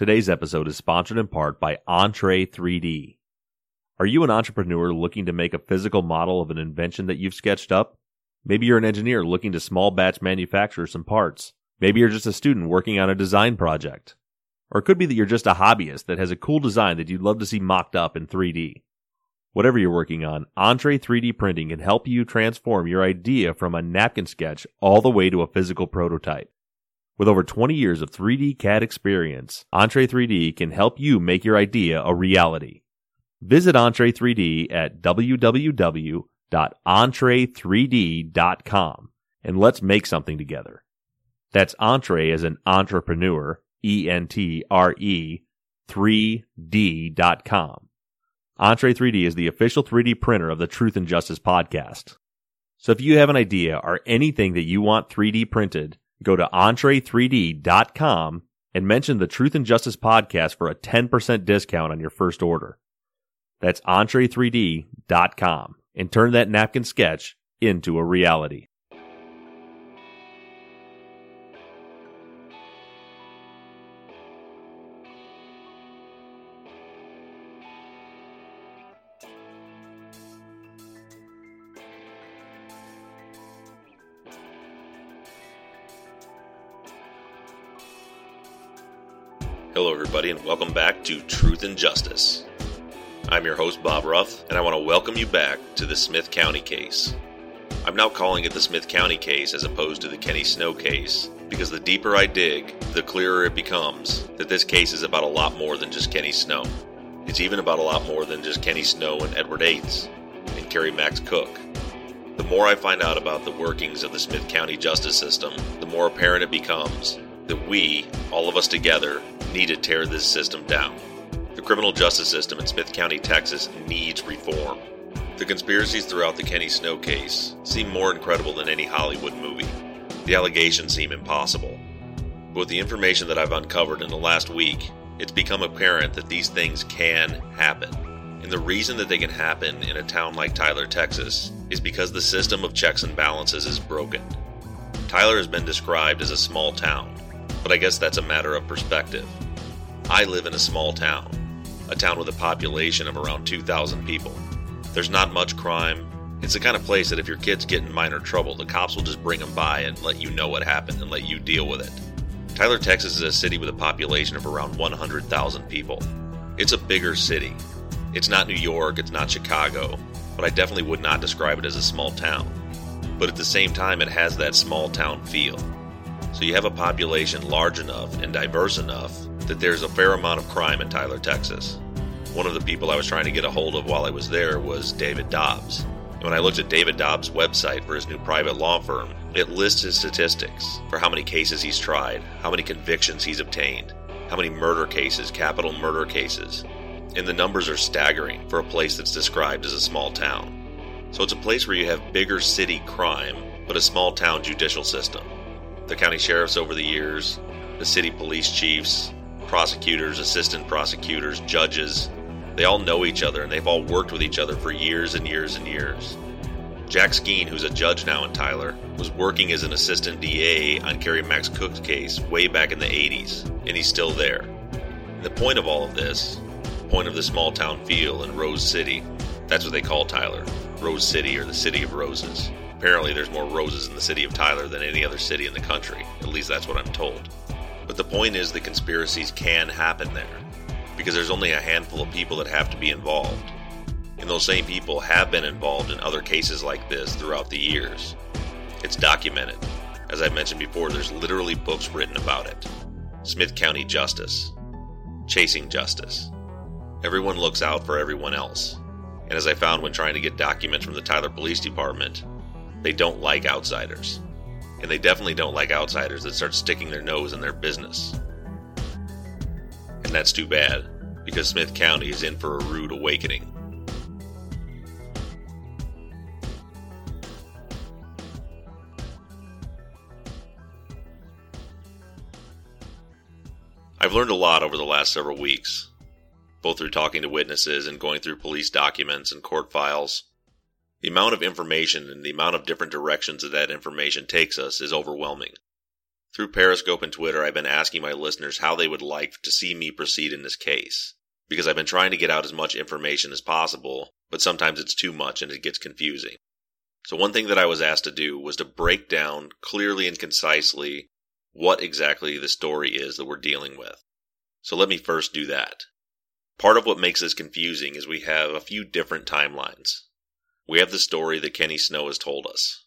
Today's episode is sponsored in part by Entre 3D. Are you an entrepreneur looking to make a physical model of an invention that you've sketched up? Maybe you're an engineer looking to small batch manufacture some parts. Maybe you're just a student working on a design project. Or it could be that you're just a hobbyist that has a cool design that you'd love to see mocked up in 3D. Whatever you're working on, Entre 3D printing can help you transform your idea from a napkin sketch all the way to a physical prototype. With over 20 years of 3D CAD experience, Entre 3D can help you make your idea a reality. Visit Entre 3D at www.entre3d.com and let's make something together. That's Entre as an entrepreneur, E-N-T-R-E, 3D.com. Entre 3D is the official 3D printer of the Truth and Justice podcast. So if you have an idea or anything that you want 3D printed, go to entre3d.com and mention the Truth and Justice podcast for a 10% discount on your first order. That's entre3d.com and turn that napkin sketch into a reality. Everybody, and welcome back to Truth and Justice. I'm your host, Bob Ruff, and I want to welcome you back to the Smith County case. I'm now calling it the Smith County case as opposed to the Kenny Snow case because the deeper I dig, the clearer it becomes that this case is about a lot more than just Kenny Snow. It's even about a lot more than just Kenny Snow and Edward Ates and Kerry Max Cook. The more I find out about the workings of the Smith County justice system, the more apparent it becomes that we, all of us together, need to tear this system down. The criminal justice system in Smith County, Texas needs reform. The conspiracies throughout the Kenny Snow case seem more incredible than any Hollywood movie. The allegations seem impossible. But with the information that I've uncovered in the last week, it's become apparent that these things can happen. And the reason that they can happen in a town like Tyler, Texas, is because the system of checks and balances is broken. Tyler has been described as a small town, but I guess that's a matter of perspective. I live in a small town, a town with a population of around 2,000 people. There's not much crime. It's the kind of place that if your kids get in minor trouble, the cops will just bring them by and let you know what happened and let you deal with it. Tyler, Texas is a city with a population of around 100,000 people. It's a bigger city. It's not New York, it's not Chicago, but I definitely would not describe it as a small town. But at the same time, it has that small town feel. So you have a population large enough and diverse enough that there's a fair amount of crime in Tyler, Texas. One of the people I was trying to get a hold of while I was there was David Dobbs. And when I looked at David Dobbs' website for his new private law firm, it lists his statistics for how many cases he's tried, how many convictions he's obtained, how many murder cases, capital murder cases. And the numbers are staggering for a place that's described as a small town. So it's a place where you have bigger city crime, but a small town judicial system. The county sheriffs over the years, the city police chiefs, prosecutors, assistant prosecutors, judges, they all know each other and they've all worked with each other for years and years and years. Jack Skeen, who's a judge now in Tyler, was working as an assistant DA on Kerry Max Cook's case way back in the 80s, and he's still there. And the point of all of this, the point of the small town feel in Rose City, that's what they call Tyler, Rose City or the City of Roses. Apparently, there's more roses in the city of Tyler than any other city in the country. At least that's what I'm told. But the point is, the conspiracies can happen there because there's only a handful of people that have to be involved. And those same people have been involved in other cases like this throughout the years. It's documented. As I mentioned before, there's literally books written about it. Smith County Justice, Chasing Justice. Everyone looks out for everyone else. And as I found when trying to get documents from the Tyler Police Department, they don't like outsiders and they definitely don't like outsiders that start sticking their nose in their business. And that's too bad, because Smith County is in for a rude awakening. I've learned a lot over the last several weeks, both through talking to witnesses and going through police documents and court files. The amount of information and the amount of different directions that that information takes us is overwhelming. Through Periscope and Twitter, I've been asking my listeners how they would like to see me proceed in this case. Because I've been trying to get out as much information as possible, but sometimes it's too much and it gets confusing. So, one thing that I was asked to do was to break down clearly and concisely what exactly the story is that we're dealing with. So, let me first do that. Part of what makes this confusing is we have a few different timelines. We have the story that Kenny Snow has told us,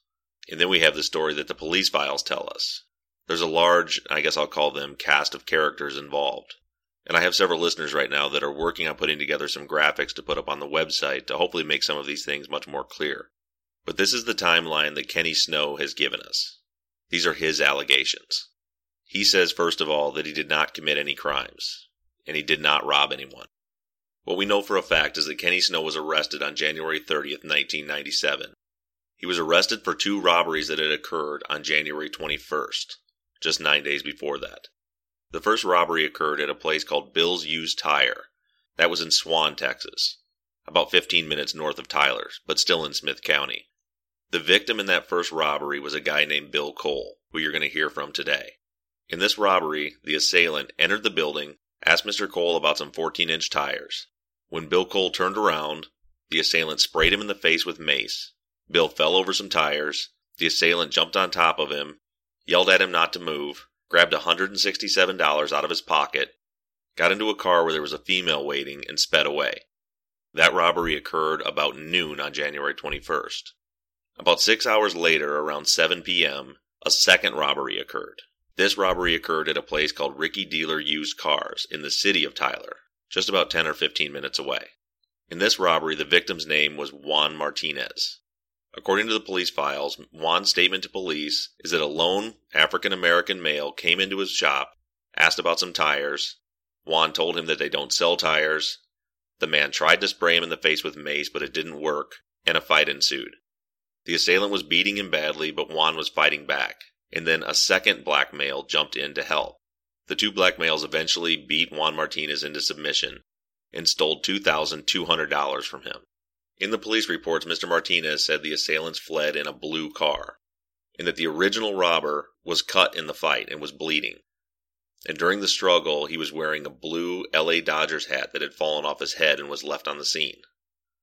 and then we have the story that the police files tell us. There's a large, I guess I'll call them, cast of characters involved. And I have several listeners right now that are working on putting together some graphics to put up on the website to hopefully make some of these things much more clear. But this is the timeline that Kenny Snow has given us. These are his allegations. He says, first of all, that he did not commit any crimes, and he did not rob anyone. What we know for a fact is that Kenny Snow was arrested on January 30th, 1997. He was arrested for two robberies that had occurred on January 21st, just nine days before that. The first robbery occurred at a place called Bill's Used Tire. That was in Swan, Texas, about 15 minutes north of Tyler, but still in Smith County. The victim in that first robbery was a guy named Bill Cole, who you're going to hear from today. In this robbery, the assailant entered the building, asked Mr. Cole about some 14 inch tires. When Bill Cole turned around, the assailant sprayed him in the face with mace. Bill fell over some tires. The assailant jumped on top of him, yelled at him not to move, grabbed $167 out of his pocket, got into a car where there was a female waiting, and sped away. That robbery occurred about noon on January 21st. About six hours later, around 7 p.m., a second robbery occurred. This robbery occurred at a place called Ricky Dealer Used Cars in the city of Tyler just about 10 or 15 minutes away. In this robbery, the victim's name was Juan Martinez. According to the police files, Juan's statement to police is that a lone African American male came into his shop, asked about some tires. Juan told him that they don't sell tires. The man tried to spray him in the face with mace, but it didn't work, and a fight ensued. The assailant was beating him badly, but Juan was fighting back, and then a second black male jumped in to help. The two black males eventually beat Juan Martinez into submission and stole $2,200 from him. In the police reports, Mr. Martinez said the assailants fled in a blue car, and that the original robber was cut in the fight and was bleeding. And during the struggle, he was wearing a blue LA Dodgers hat that had fallen off his head and was left on the scene.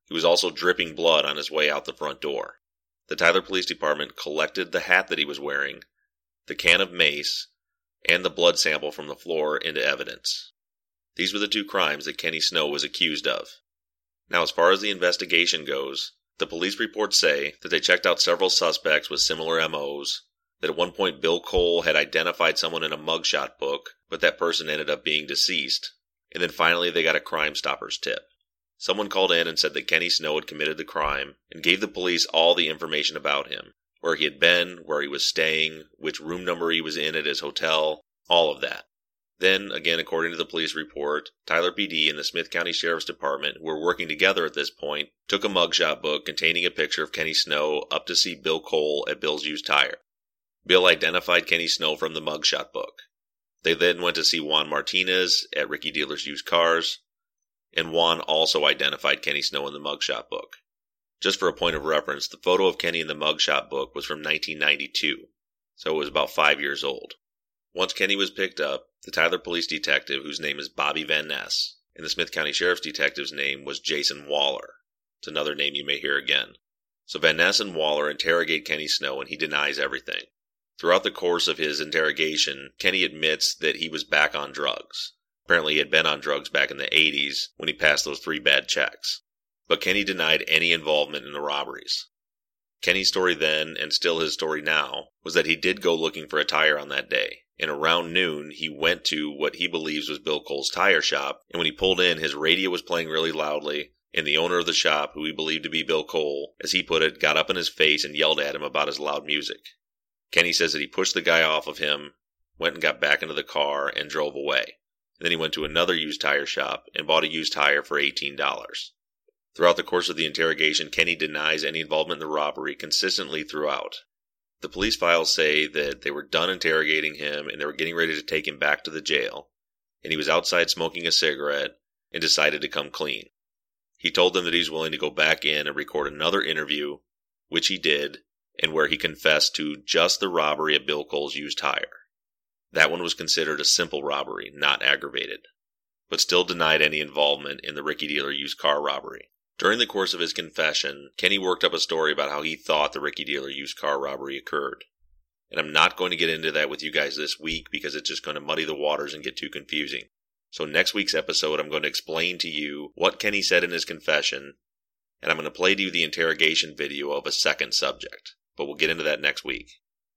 He was also dripping blood on his way out the front door. The Tyler Police Department collected the hat that he was wearing, the can of mace, and the blood sample from the floor into evidence. These were the two crimes that Kenny Snow was accused of. Now, as far as the investigation goes, the police reports say that they checked out several suspects with similar MOs, that at one point Bill Cole had identified someone in a mugshot book, but that person ended up being deceased, and then finally they got a Crime Stoppers tip. Someone called in and said that Kenny Snow had committed the crime and gave the police all the information about him, where he had been, where he was staying, which room number he was in at his hotel, all of that. Then, again, according to the police report, Tyler PD and the Smith County Sheriff's Department, who were working together at this point, took a mugshot book containing a picture of Kenny Snow up to see Bill Cole at Bill's used tire. Bill identified Kenny Snow from the mugshot book. They then went to see Juan Martinez at Ricky Dealer's used cars, and Juan also identified Kenny Snow in the mugshot book. Just for a point of reference, the photo of Kenny in the mugshot book was from 1992, so it was about five years old. Once Kenny was picked up, the Tyler police detective, whose name is Bobby Van Ness, and the Smith County Sheriff's detective's name was Jason Waller. It's another name you may hear again. So Van Ness and Waller interrogate Kenny Snow, and he denies everything. Throughout the course of his interrogation, Kenny admits that he was back on drugs. Apparently, he had been on drugs back in the 80s when he passed those three bad checks but Kenny denied any involvement in the robberies. Kenny's story then, and still his story now, was that he did go looking for a tire on that day. And around noon, he went to what he believes was Bill Cole's tire shop. And when he pulled in, his radio was playing really loudly. And the owner of the shop, who he believed to be Bill Cole, as he put it, got up in his face and yelled at him about his loud music. Kenny says that he pushed the guy off of him, went and got back into the car, and drove away. And then he went to another used tire shop and bought a used tire for $18. Throughout the course of the interrogation, Kenny denies any involvement in the robbery consistently throughout. The police files say that they were done interrogating him and they were getting ready to take him back to the jail, and he was outside smoking a cigarette and decided to come clean. He told them that he's willing to go back in and record another interview, which he did, and where he confessed to just the robbery of Bill Cole's used tire. That one was considered a simple robbery, not aggravated, but still denied any involvement in the Ricky Dealer used car robbery. During the course of his confession, Kenny worked up a story about how he thought the Ricky Dealer used car robbery occurred. And I'm not going to get into that with you guys this week because it's just going to muddy the waters and get too confusing. So next week's episode, I'm going to explain to you what Kenny said in his confession, and I'm going to play to you the interrogation video of a second subject. But we'll get into that next week.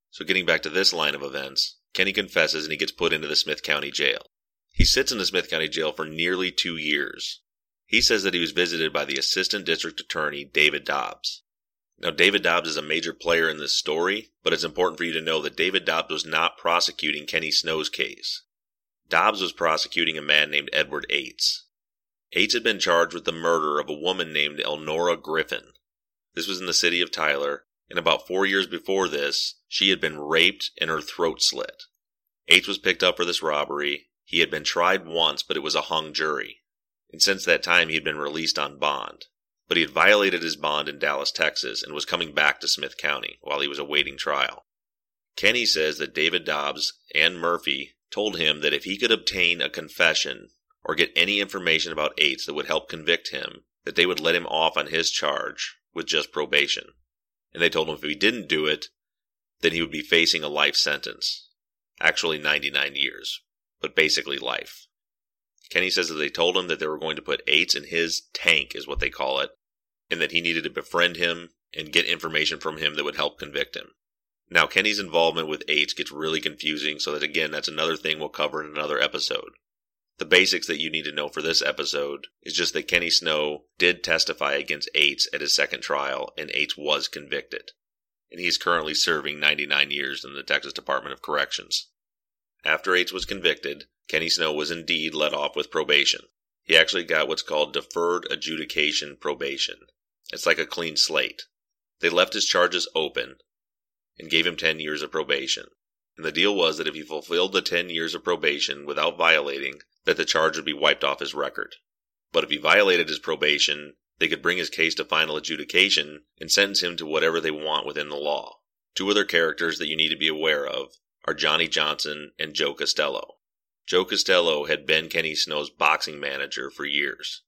So getting back to this line of events, Kenny confesses and he gets put into the Smith County Jail. He sits in the Smith County Jail for nearly two years. He says that he was visited by the Assistant District Attorney, David Dobbs. Now, David Dobbs is a major player in this story, but it's important for you to know that David Dobbs was not prosecuting Kenny Snow's case. Dobbs was prosecuting a man named Edward Ates. Ates had been charged with the murder of a woman named Elnora Griffin. This was in the city of Tyler, and about four years before this, she had been raped and her throat slit. Ates was picked up for this robbery. He had been tried once, but it was a hung jury. And since that time, he had been released on bond but he had violated his bond in Dallas, Texas, and was coming back to Smith County while he was awaiting trial. Kenny says that David Dobbs and Murphy told him that if he could obtain a confession or get any information about Ates that would help convict him, that they would let him off on his charge with just probation. And they told him if he didn't do it, then he would be facing a life sentence. Actually, 99 years, but basically life. Kenny says that they told him that they were going to put Ates in his tank, is what they call it, and that he needed to befriend him and get information from him that would help convict him. Now, Kenny's involvement with Ates gets really confusing, so that again, that's another thing we'll cover in another episode. The basics that you need to know for this episode is just that Kenny Snow did testify against Ates at his second trial, and Ates was convicted. And he's currently serving 99 years in the Texas Department of Corrections. After Ates was convicted, Kenny Snow was indeed let off with probation. He actually got what's called deferred adjudication probation. It's like a clean slate. They left his charges open and gave him 10 years of probation. And the deal was that if he fulfilled the 10 years of probation without violating, that the charge would be wiped off his record. But if he violated his probation, they could bring his case to final adjudication and sentence him to whatever they want within the law. Two other characters that you need to be aware of are Johnny Johnson and Joe Costello. Joe Costello had been Kenny Snow's boxing manager for years.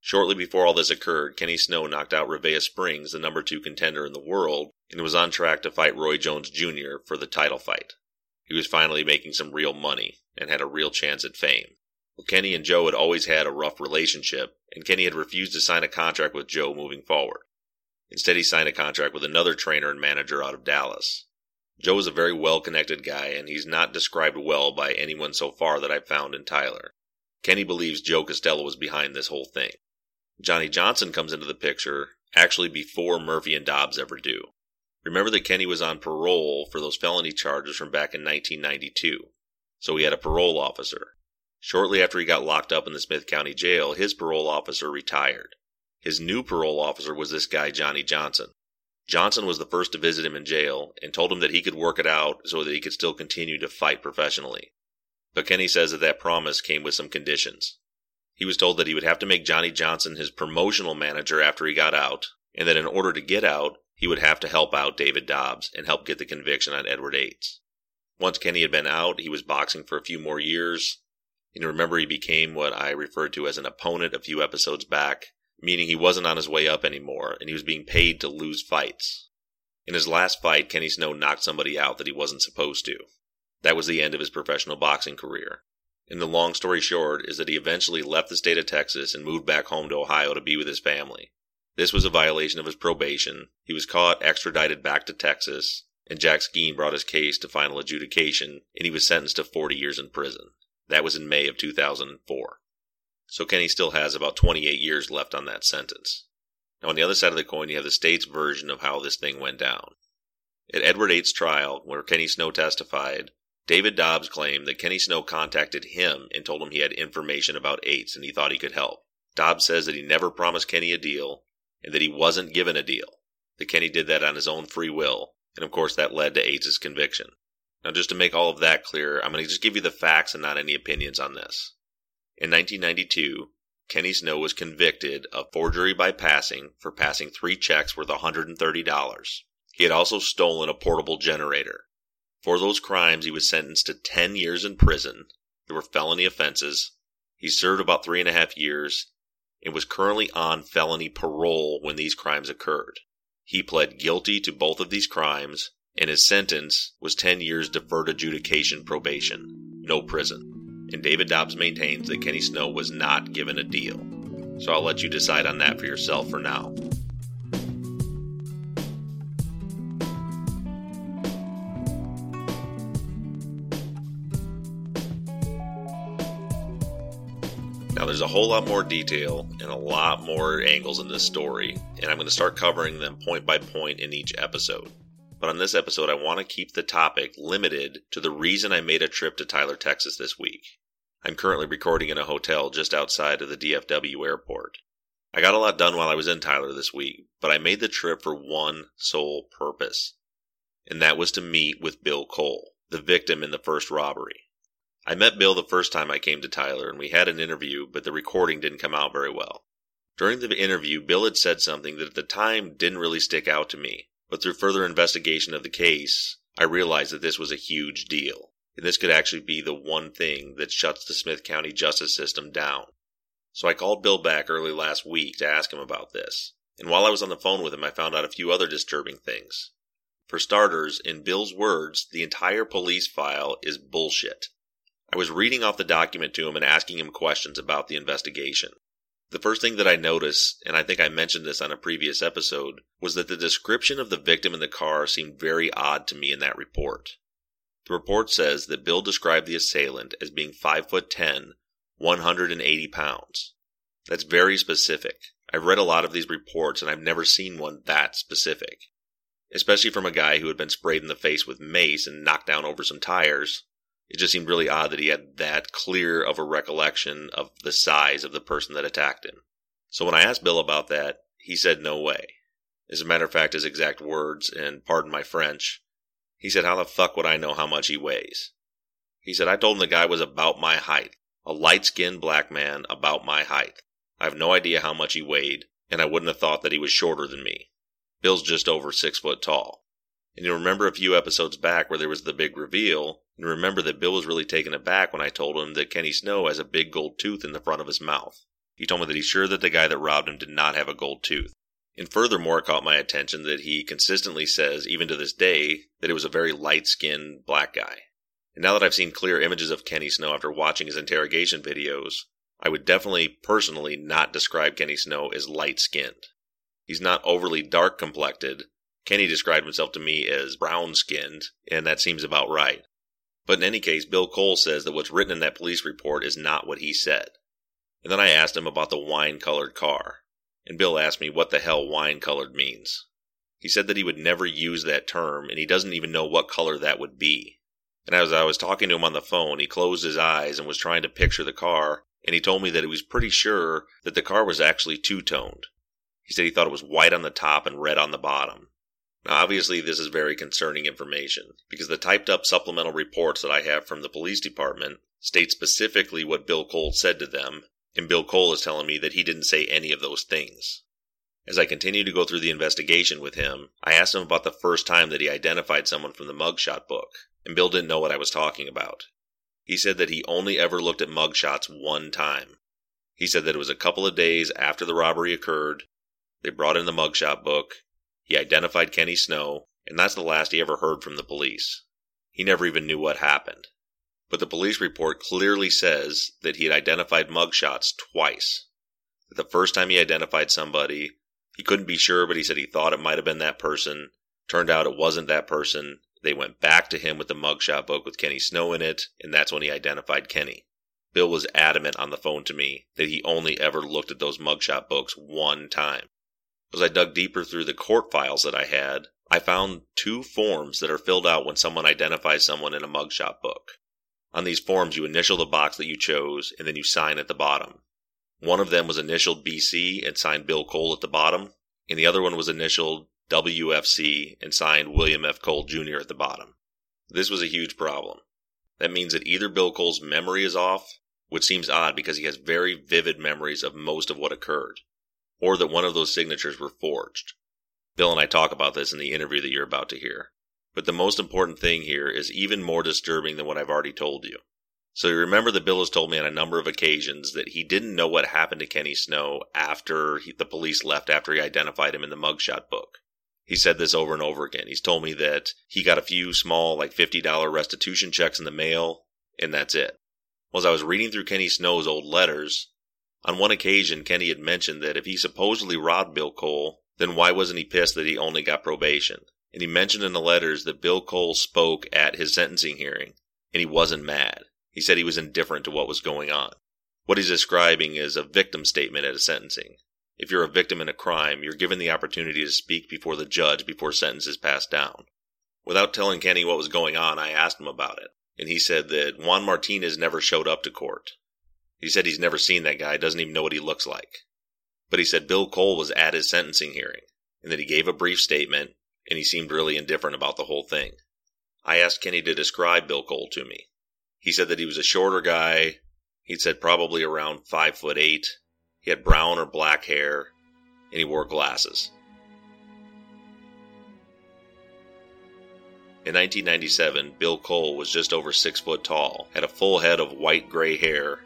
Shortly before all this occurred, Kenny Snow knocked out Revea Springs, the number two contender in the world, and was on track to fight Roy Jones Jr. for the title fight. He was finally making some real money and had a real chance at fame. Well, Kenny and Joe had always had a rough relationship, and Kenny had refused to sign a contract with Joe moving forward. Instead, he signed a contract with another trainer and manager out of Dallas. Joe is a very well connected guy, and he's not described well by anyone so far that I've found in Tyler. Kenny believes Joe Costello was behind this whole thing. Johnny Johnson comes into the picture actually before Murphy and Dobbs ever do. Remember that Kenny was on parole for those felony charges from back in 1992, so he had a parole officer. Shortly after he got locked up in the Smith County Jail, his parole officer retired. His new parole officer was this guy, Johnny Johnson. Johnson was the first to visit him in jail and told him that he could work it out so that he could still continue to fight professionally. But Kenny says that that promise came with some conditions. He was told that he would have to make Johnny Johnson his promotional manager after he got out, and that in order to get out, he would have to help out David Dobbs and help get the conviction on Edward Ates. Once Kenny had been out, he was boxing for a few more years. And remember, he became what I referred to as an opponent a few episodes back, meaning he wasn't on his way up anymore and he was being paid to lose fights. In his last fight, Kenny Snow knocked somebody out that he wasn't supposed to. That was the end of his professional boxing career. And the long story short is that he eventually left the state of Texas and moved back home to Ohio to be with his family. This was a violation of his probation. He was caught, extradited back to Texas, and Jack Skeen brought his case to final adjudication, and he was sentenced to 40 years in prison. That was in May of 2004 so Kenny still has about 28 years left on that sentence. Now, on the other side of the coin, you have the state's version of how this thing went down. At Edward Ates' trial, where Kenny Snow testified, David Dobbs claimed that Kenny Snow contacted him and told him he had information about Ates and he thought he could help. Dobbs says that he never promised Kenny a deal and that he wasn't given a deal, that Kenny did that on his own free will, and of course that led to Ates' conviction. Now, just to make all of that clear, I'm going to just give you the facts and not any opinions on this. In 1992, Kenny Snow was convicted of forgery by passing for passing three checks worth $130. He had also stolen a portable generator. For those crimes, he was sentenced to 10 years in prison. There were felony offenses. He served about three and a half years and was currently on felony parole when these crimes occurred. He pled guilty to both of these crimes, and his sentence was 10 years deferred adjudication probation, no prison. And David Dobbs maintains that Kenny Snow was not given a deal. So I'll let you decide on that for yourself for now. Now, there's a whole lot more detail and a lot more angles in this story, and I'm going to start covering them point by point in each episode. But on this episode, I want to keep the topic limited to the reason I made a trip to Tyler, Texas this week. I'm currently recording in a hotel just outside of the DFW airport. I got a lot done while I was in Tyler this week, but I made the trip for one sole purpose, and that was to meet with Bill Cole, the victim in the first robbery. I met Bill the first time I came to Tyler, and we had an interview, but the recording didn't come out very well. During the interview, Bill had said something that at the time didn't really stick out to me, but through further investigation of the case, I realized that this was a huge deal, and this could actually be the one thing that shuts the Smith County justice system down. So I called Bill back early last week to ask him about this, and while I was on the phone with him, I found out a few other disturbing things. For starters, in Bill's words, the entire police file is bullshit. I was reading off the document to him and asking him questions about the investigation. The first thing that I noticed, and I think I mentioned this on a previous episode, was that the description of the victim in the car seemed very odd to me in that report. The report says that Bill described the assailant as being 5 foot 10, 180 pounds. That's very specific. I've read a lot of these reports and I've never seen one that specific. Especially from a guy who had been sprayed in the face with mace and knocked down over some tires. It just seemed really odd that he had that clear of a recollection of the size of the person that attacked him. So when I asked Bill about that, he said no way. As a matter of fact, his exact words, and pardon my French, he said, How the fuck would I know how much he weighs? He said, I told him the guy was about my height, a light skinned black man about my height. I have no idea how much he weighed, and I wouldn't have thought that he was shorter than me. Bill's just over six foot tall. And you'll remember a few episodes back where there was the big reveal, and remember that Bill was really taken aback when I told him that Kenny Snow has a big gold tooth in the front of his mouth. He told me that he's sure that the guy that robbed him did not have a gold tooth. And furthermore, it caught my attention that he consistently says, even to this day, that it was a very light skinned black guy. And now that I've seen clear images of Kenny Snow after watching his interrogation videos, I would definitely personally not describe Kenny Snow as light skinned. He's not overly dark complected, Kenny described himself to me as brown skinned, and that seems about right. But in any case, Bill Cole says that what's written in that police report is not what he said. And then I asked him about the wine colored car, and Bill asked me what the hell wine colored means. He said that he would never use that term, and he doesn't even know what color that would be. And as I was talking to him on the phone, he closed his eyes and was trying to picture the car, and he told me that he was pretty sure that the car was actually two toned. He said he thought it was white on the top and red on the bottom. Now, obviously, this is very concerning information because the typed up supplemental reports that I have from the police department state specifically what Bill Cole said to them, and Bill Cole is telling me that he didn't say any of those things. As I continued to go through the investigation with him, I asked him about the first time that he identified someone from the mugshot book, and Bill didn't know what I was talking about. He said that he only ever looked at mugshots one time. He said that it was a couple of days after the robbery occurred. They brought in the mugshot book, he identified Kenny Snow, and that's the last he ever heard from the police. He never even knew what happened. But the police report clearly says that he had identified mugshots twice. The first time he identified somebody, he couldn't be sure, but he said he thought it might have been that person. Turned out it wasn't that person. They went back to him with the mugshot book with Kenny Snow in it, and that's when he identified Kenny. Bill was adamant on the phone to me that he only ever looked at those mugshot books one time. As I dug deeper through the court files that I had, I found two forms that are filled out when someone identifies someone in a mugshot book. On these forms, you initial the box that you chose and then you sign at the bottom. One of them was initialed BC and signed Bill Cole at the bottom, and the other one was initialed WFC and signed William F. Cole Jr. at the bottom. This was a huge problem. That means that either Bill Cole's memory is off, which seems odd because he has very vivid memories of most of what occurred, or that one of those signatures were forged. Bill and I talk about this in the interview that you're about to hear. But the most important thing here is even more disturbing than what I've already told you. So you remember that Bill has told me on a number of occasions that he didn't know what happened to Kenny Snow after he, the police left after he identified him in the mugshot book. He said this over and over again. He's told me that he got a few small, like $50 restitution checks in the mail, and that's it. Well, as I was reading through Kenny Snow's old letters, on one occasion Kenny had mentioned that if he supposedly robbed Bill Cole, then why wasn't he pissed that he only got probation? And he mentioned in the letters that Bill Cole spoke at his sentencing hearing, and he wasn't mad. He said he was indifferent to what was going on. What he's describing is a victim statement at a sentencing. If you're a victim in a crime, you're given the opportunity to speak before the judge before sentence is passed down. Without telling Kenny what was going on, I asked him about it, and he said that Juan Martinez never showed up to court. He said he's never seen that guy, doesn't even know what he looks like. But he said Bill Cole was at his sentencing hearing, and that he gave a brief statement, and he seemed really indifferent about the whole thing. I asked Kenny to describe Bill Cole to me. He said that he was a shorter guy. He'd said probably around five foot eight. He had brown or black hair, and he wore glasses. In 1997, Bill Cole was just over six foot tall, had a full head of white gray hair.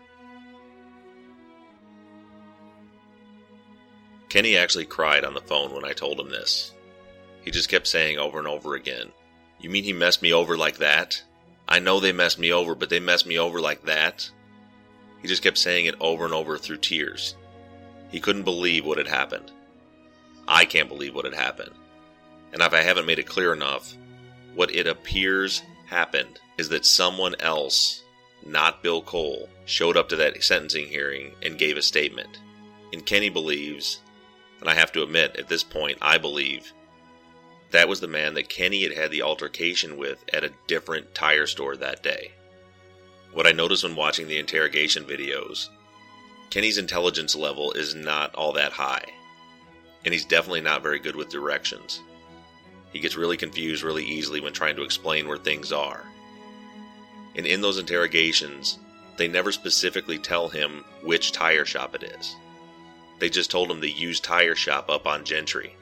Kenny actually cried on the phone when I told him this. He just kept saying over and over again, You mean he messed me over like that? I know they messed me over, but they messed me over like that. He just kept saying it over and over through tears. He couldn't believe what had happened. I can't believe what had happened. And if I haven't made it clear enough, what it appears happened is that someone else, not Bill Cole, showed up to that sentencing hearing and gave a statement. And Kenny believes, and I have to admit, at this point, I believe that was the man that Kenny had had the altercation with at a different tire store that day. What I noticed when watching the interrogation videos, Kenny's intelligence level is not all that high, and he's definitely not very good with directions. He gets really confused really easily when trying to explain where things are. And in those interrogations, they never specifically tell him which tire shop it is. They just told him the used tire shop up on Gentry.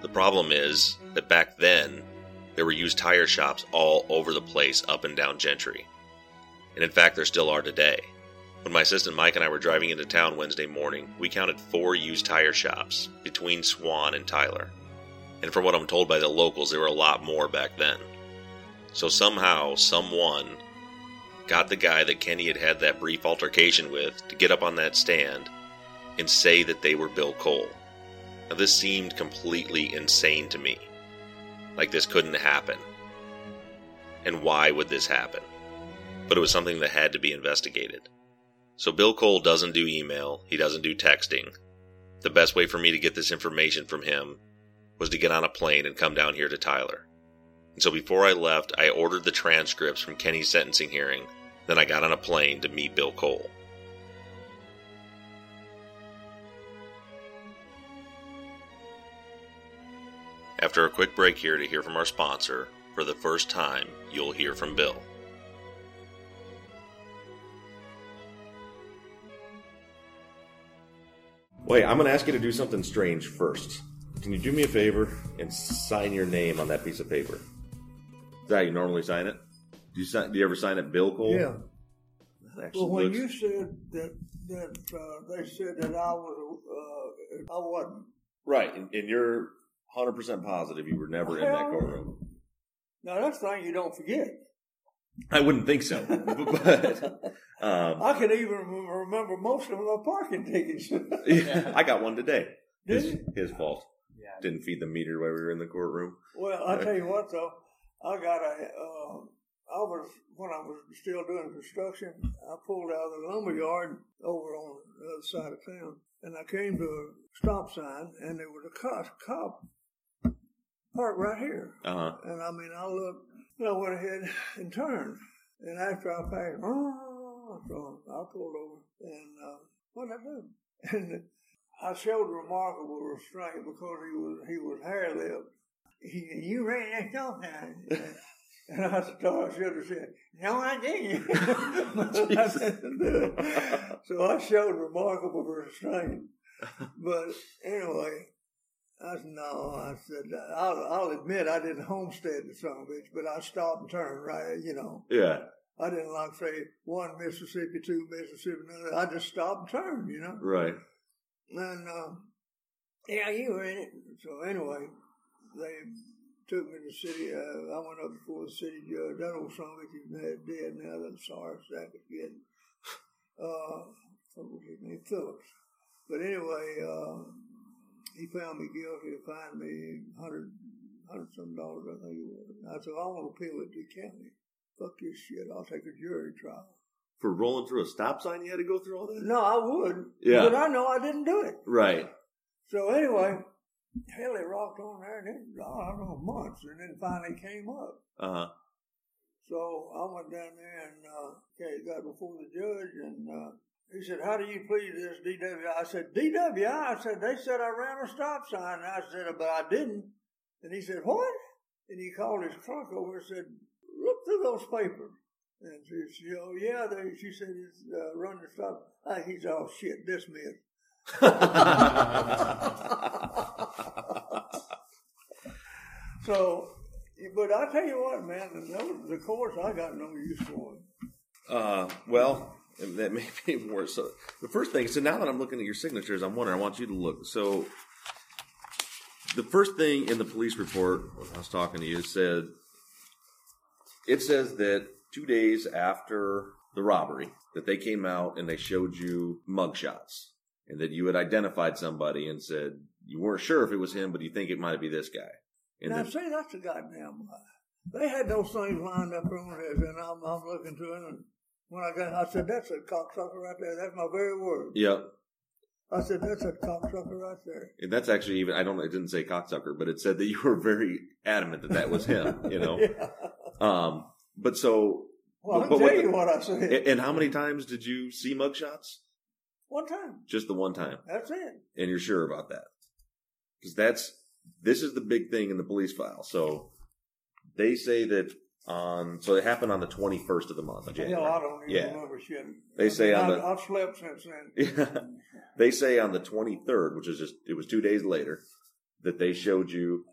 The problem is that back then, there were used tire shops all over the place up and down Gentry. And in fact, there still are today. When my assistant Mike and I were driving into town Wednesday morning, we counted four used tire shops between Swan and Tyler. And from what I'm told by the locals, there were a lot more back then. So somehow, someone got the guy that Kenny had had that brief altercation with to get up on that stand and say that they were Bill Cole. Now, this seemed completely insane to me. Like this couldn't happen. And why would this happen? But it was something that had to be investigated. So Bill Cole doesn't do email, he doesn't do texting. The best way for me to get this information from him was to get on a plane and come down here to Tyler. And so before I left, I ordered the transcripts from Kenny's sentencing hearing. Then I got on a plane to meet Bill Cole. After a quick break here to hear from our sponsor, for the first time, you'll hear from Bill. Wait, I'm going to ask you to do something strange first. Can you do me a favor and sign your name on that piece of paper? Is that how you normally sign it? Do you sign? Do you ever sign it, Bill Cole? Yeah. Well, when looks- you said that that uh, they said that I was uh, I wasn't. right, and, and you're 100 percent positive you were never in that courtroom. Now that's the thing you don't forget. I wouldn't think so, but um, I can even remember most of my parking tickets. yeah, I got one today. Did His, you? his fault. Didn't feed the meter while we were in the courtroom. Well, I tell you what though, I got a. Uh, I was when I was still doing construction. I pulled out of the lumber yard over on the other side of town, and I came to a stop sign, and there was a cop, cop parked right here. Uh huh. And I mean, I looked, and I went ahead and turned. And after I passed, oh, so I pulled over, and uh, what did I do? And I showed remarkable restraint because he was he was hair lipped. He "You ran that stop sign." And I thought I should have said, "No, I didn't." I didn't do it. so I showed remarkable restraint. But anyway, I said, no. I said, I'll, I'll admit I didn't homestead the son of a bitch, but I stopped and turned, right? You know, Yeah. I didn't like say one Mississippi, two Mississippi, another. I just stopped and turned, you know. Right. And uh, yeah, you were in it. So anyway, they took me to the city. Uh, I went up before the city judge. That old son of is dead now. That sorry sack again. Uh, what was his name? Phillips. But anyway, uh, he found me guilty to fine me hundred hundred some dollars. I think it was. I said I want to appeal it to the county. Fuck this shit. I'll take a jury trial. For rolling through a stop sign, you had to go through all that? No, I would. Yeah. But I know I didn't do it. Right. So anyway, hell, it rocked on there, and then I don't know months, and then finally came up. Uh huh. So I went down there and uh, okay, got before the judge, and uh, he said, "How do you plead this DWI?" I said, "DWI." I said, "They said I ran a stop sign." And I said, "But I didn't." And he said, "What?" And he called his clerk over and said, "Look through those papers." And she said, "Oh yeah," they, she said, "It's uh, run the stop." Uh, he's all shit. Dismissed. So, but I tell you what, man, the, course I got no use for. Uh, well, that may be worse. So the first thing, so now that I'm looking at your signatures, I'm wondering. I want you to look. So the first thing in the police report, when I was talking to you, said it says that two days after the robbery, that they came out and they showed you mugshots, and that you had identified somebody and said you weren't sure if it was him, but you think it might be this guy. And Now, then, see, that's a goddamn lie. They had those things lined up on this, and I'm, I'm looking to it, and when I got, I said, that's a cocksucker right there. That's my very word. yep. I said, that's a cocksucker right there. And that's actually even I don't know it didn't say cocksucker, but it said that you were very adamant that that was him, you know. Yeah. Um but so Well, I'll what tell the- you what I said. and how many times did you see mugshots? One time. Just the one time. That's it. And you're sure about that? Cuz that's this is the big thing in the police file. So they say that on so it happened on the 21st of the month of Hell, I don't even Yeah. remember shit. They say I on mean, the- I, I've slept since then. Yeah. they say on the 23rd, which is just it was 2 days later, that they showed you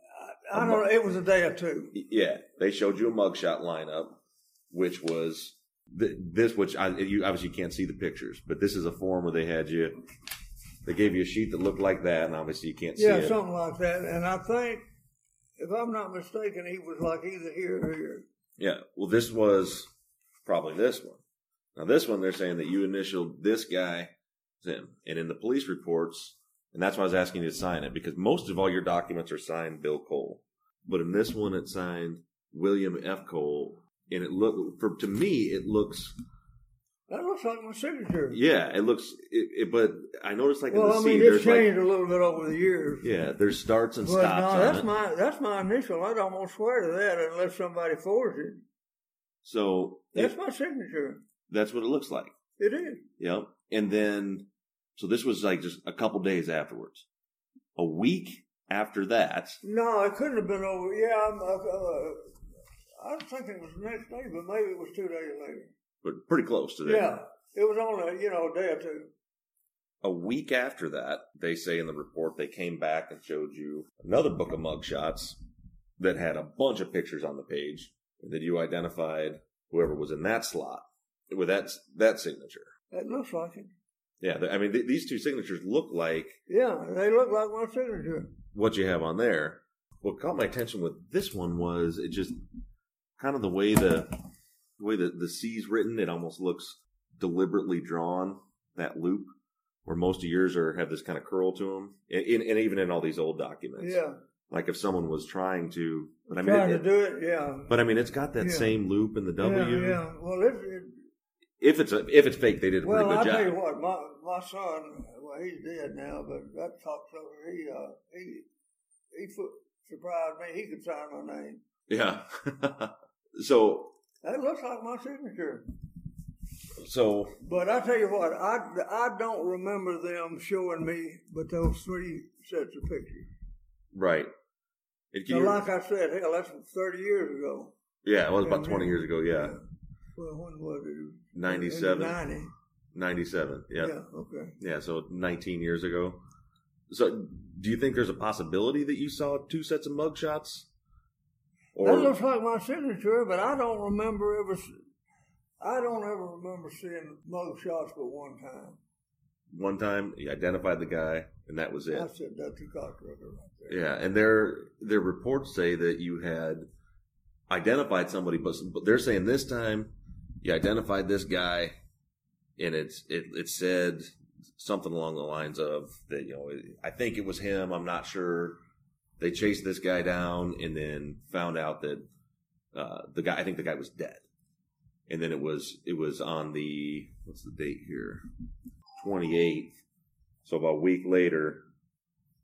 I don't know. It was a day or two. Yeah, they showed you a mugshot lineup, which was th- this, which I, you obviously can't see the pictures, but this is a form where they had you. They gave you a sheet that looked like that, and obviously you can't see Yeah, it. Yeah, something like that. And I think, if I'm not mistaken, he was like either here or here. Yeah, well, this was probably this one. Now, this one they're saying that you initialed this guy, him, and in the police reports, and that's why I was asking you to sign it because most of all your documents are signed Bill Cole, but in this one it's signed William F. Cole, and it looked, for to me it looks That looks like my signature. Yeah, it looks. It, it, but I noticed like in well, the I mean, there's it's changed like a little bit over the years. yeah, there's starts and But stops no, that's it. my that's my initial. I'd almost swear to that unless somebody forged it. so That's it- my signature. that's what it looks like. It is. Yep. And then, so this was like just a couple days afterwards. A week after that, No, it couldn't have been over. Yeah, I'm, uh, uh, I was thinking it was the next day, but maybe it was two days later. But pretty close to that. Yeah, it was only you know a day or two. A week after that, they say in the report they came back and showed you another book of mugshots that had a bunch of pictures on the page and that you identified whoever was in that slot with that that signature. It looks like it. Yeah, I mean th- these two signatures look like Yeah, they look like my signature. what you have on there. What caught my attention with this one was it just kind of the way the, the way the the C's written. It almost looks deliberately drawn that loop, where most of yours are have this kind of curl to them, and, and even in all these old documents. Yeah, like if someone was trying to, but I mean, trying it- to do it. Yeah, but I mean, it's got that Yeah. same loop in the W. Yeah, yeah. Well, it, it, If it's a, if it's fake, they did a pretty good job. well, I tell you what, my my son, well, he's dead now, but that cocksucker, he uh, he he surprised me. He could sign my name. Yeah. so That looks like my signature. so But I tell you what, I, I don't remember them showing me but those three sets of pictures. right. It, So you- like I said, hell, that's 30 years ago. yeah, it was about twenty years ago. Yeah, Well, when was it? 97. 90. 97. Yeah. Yeah, yeah. So nineteen years ago. So, do you think there's a possibility that you saw two sets of mugshots? That looks like my signature, but I don't remember ever. I don't ever remember seeing mug shots but one time. one time you identified the guy, and that was it. I said that's a cockroacher right there. Yeah, and their their reports say that you had identified somebody, but, but they're saying this time you identified this guy, and it's it it said something along the lines of that you know I think it was him. I'm not sure. They chased this guy down and then found out that uh, the guy. I think the guy was dead, and then it was it was on the what's the date here, 28th. So about a week later,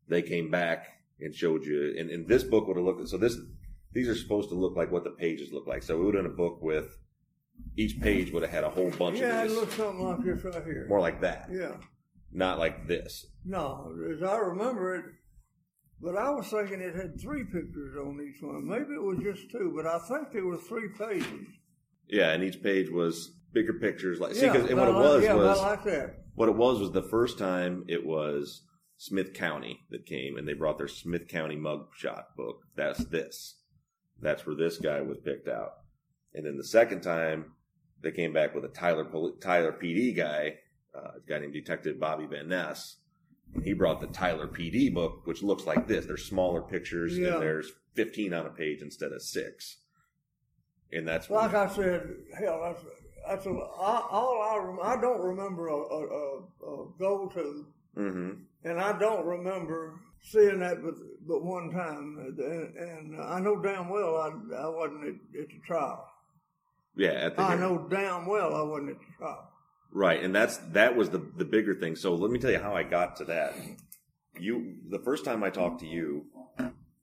they came back and showed you. And, and this book would have looked. So this these are supposed to look like what the pages look like. So we would have done a book with each page would have had a whole bunch Yeah, of Yeah, it looks something like this right here. more like that, Yeah. not like this. No, as I remember it, but I was thinking it had three pictures on each one. Maybe it was just two, but I think there were three pages. Yeah, and each page was bigger pictures. Like see, yeah, and what it about like- was yeah, was like that. what it was was the first time it was Smith County that came and they brought their Smith County mugshot book. That's this. That's where this guy was picked out. And then the second time they came back with a Tyler Tyler PD guy, uh, a guy named Detective Bobby Van Ness. And he brought the Tyler PD book, which looks like this. There's smaller pictures Yeah. and there's 15 on a page instead of six. And that's Like I said, hell, that's that's a, I, all I rem- I don't remember a, a, a, go to, hmm and I don't remember seeing that but but one time, and, and I know damn well I I wasn't at, at the trial. yeah. At the I hearing. know damn well I wasn't at the trial. Right, and that's that was the the bigger thing. So let me tell you how I got to that. You the first time I talked to you,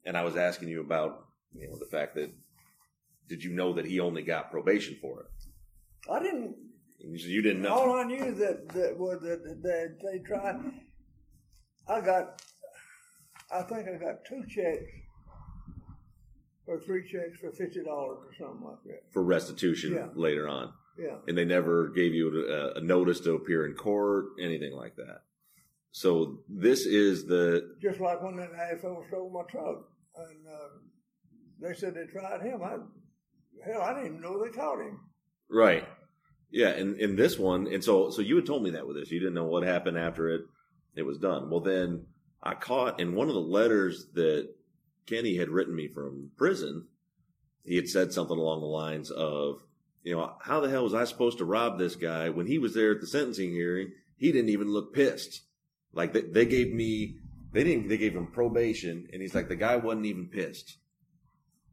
and I was asking you about you know the fact that did you know that he only got probation for it? I didn't. You said you didn't know. All I knew that that was that that they tried. I got. I think I got two checks, or three checks for fifty dollars or something like that. for restitution Yeah. later on, Yeah. and they never gave you a, a notice to appear in court, anything like that. So this is the Just like when that asshole stole my truck, and uh, they said they tried him. I hell, I didn't even know they caught him. Right. Yeah, and in this one, and so so you had told me that with this, you didn't know what happened after it it was done. Well, then I caught in one of the letters that Kenny had written me from prison, he had said something along the lines of, you know, how the hell was I supposed to rob this guy when he was there at the sentencing hearing? He didn't even look pissed. Like they, they gave me, they didn't, they gave him probation, and he's like, the guy wasn't even pissed.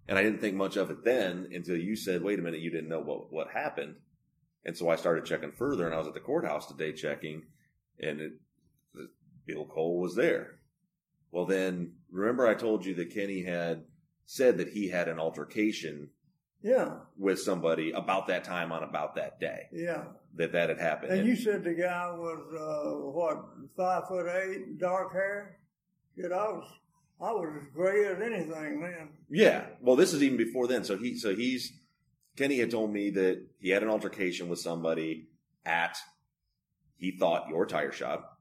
And I didn't think much of it then until you said, wait a minute, you didn't know what, what happened. And so I started checking further, and I was at the courthouse today checking, and it, Bill Cole was there. Well, then remember I told you that Kenny had said that he had an altercation Yeah, with somebody about that time on about that day yeah. that that had happened. And you said the guy was uh, what five foot eight, dark hair. Shit, I was I was as gray as anything then. Yeah. Well, this is even before then. So he, so he's, Kenny had told me that he had an altercation with somebody at, he thought your tire shop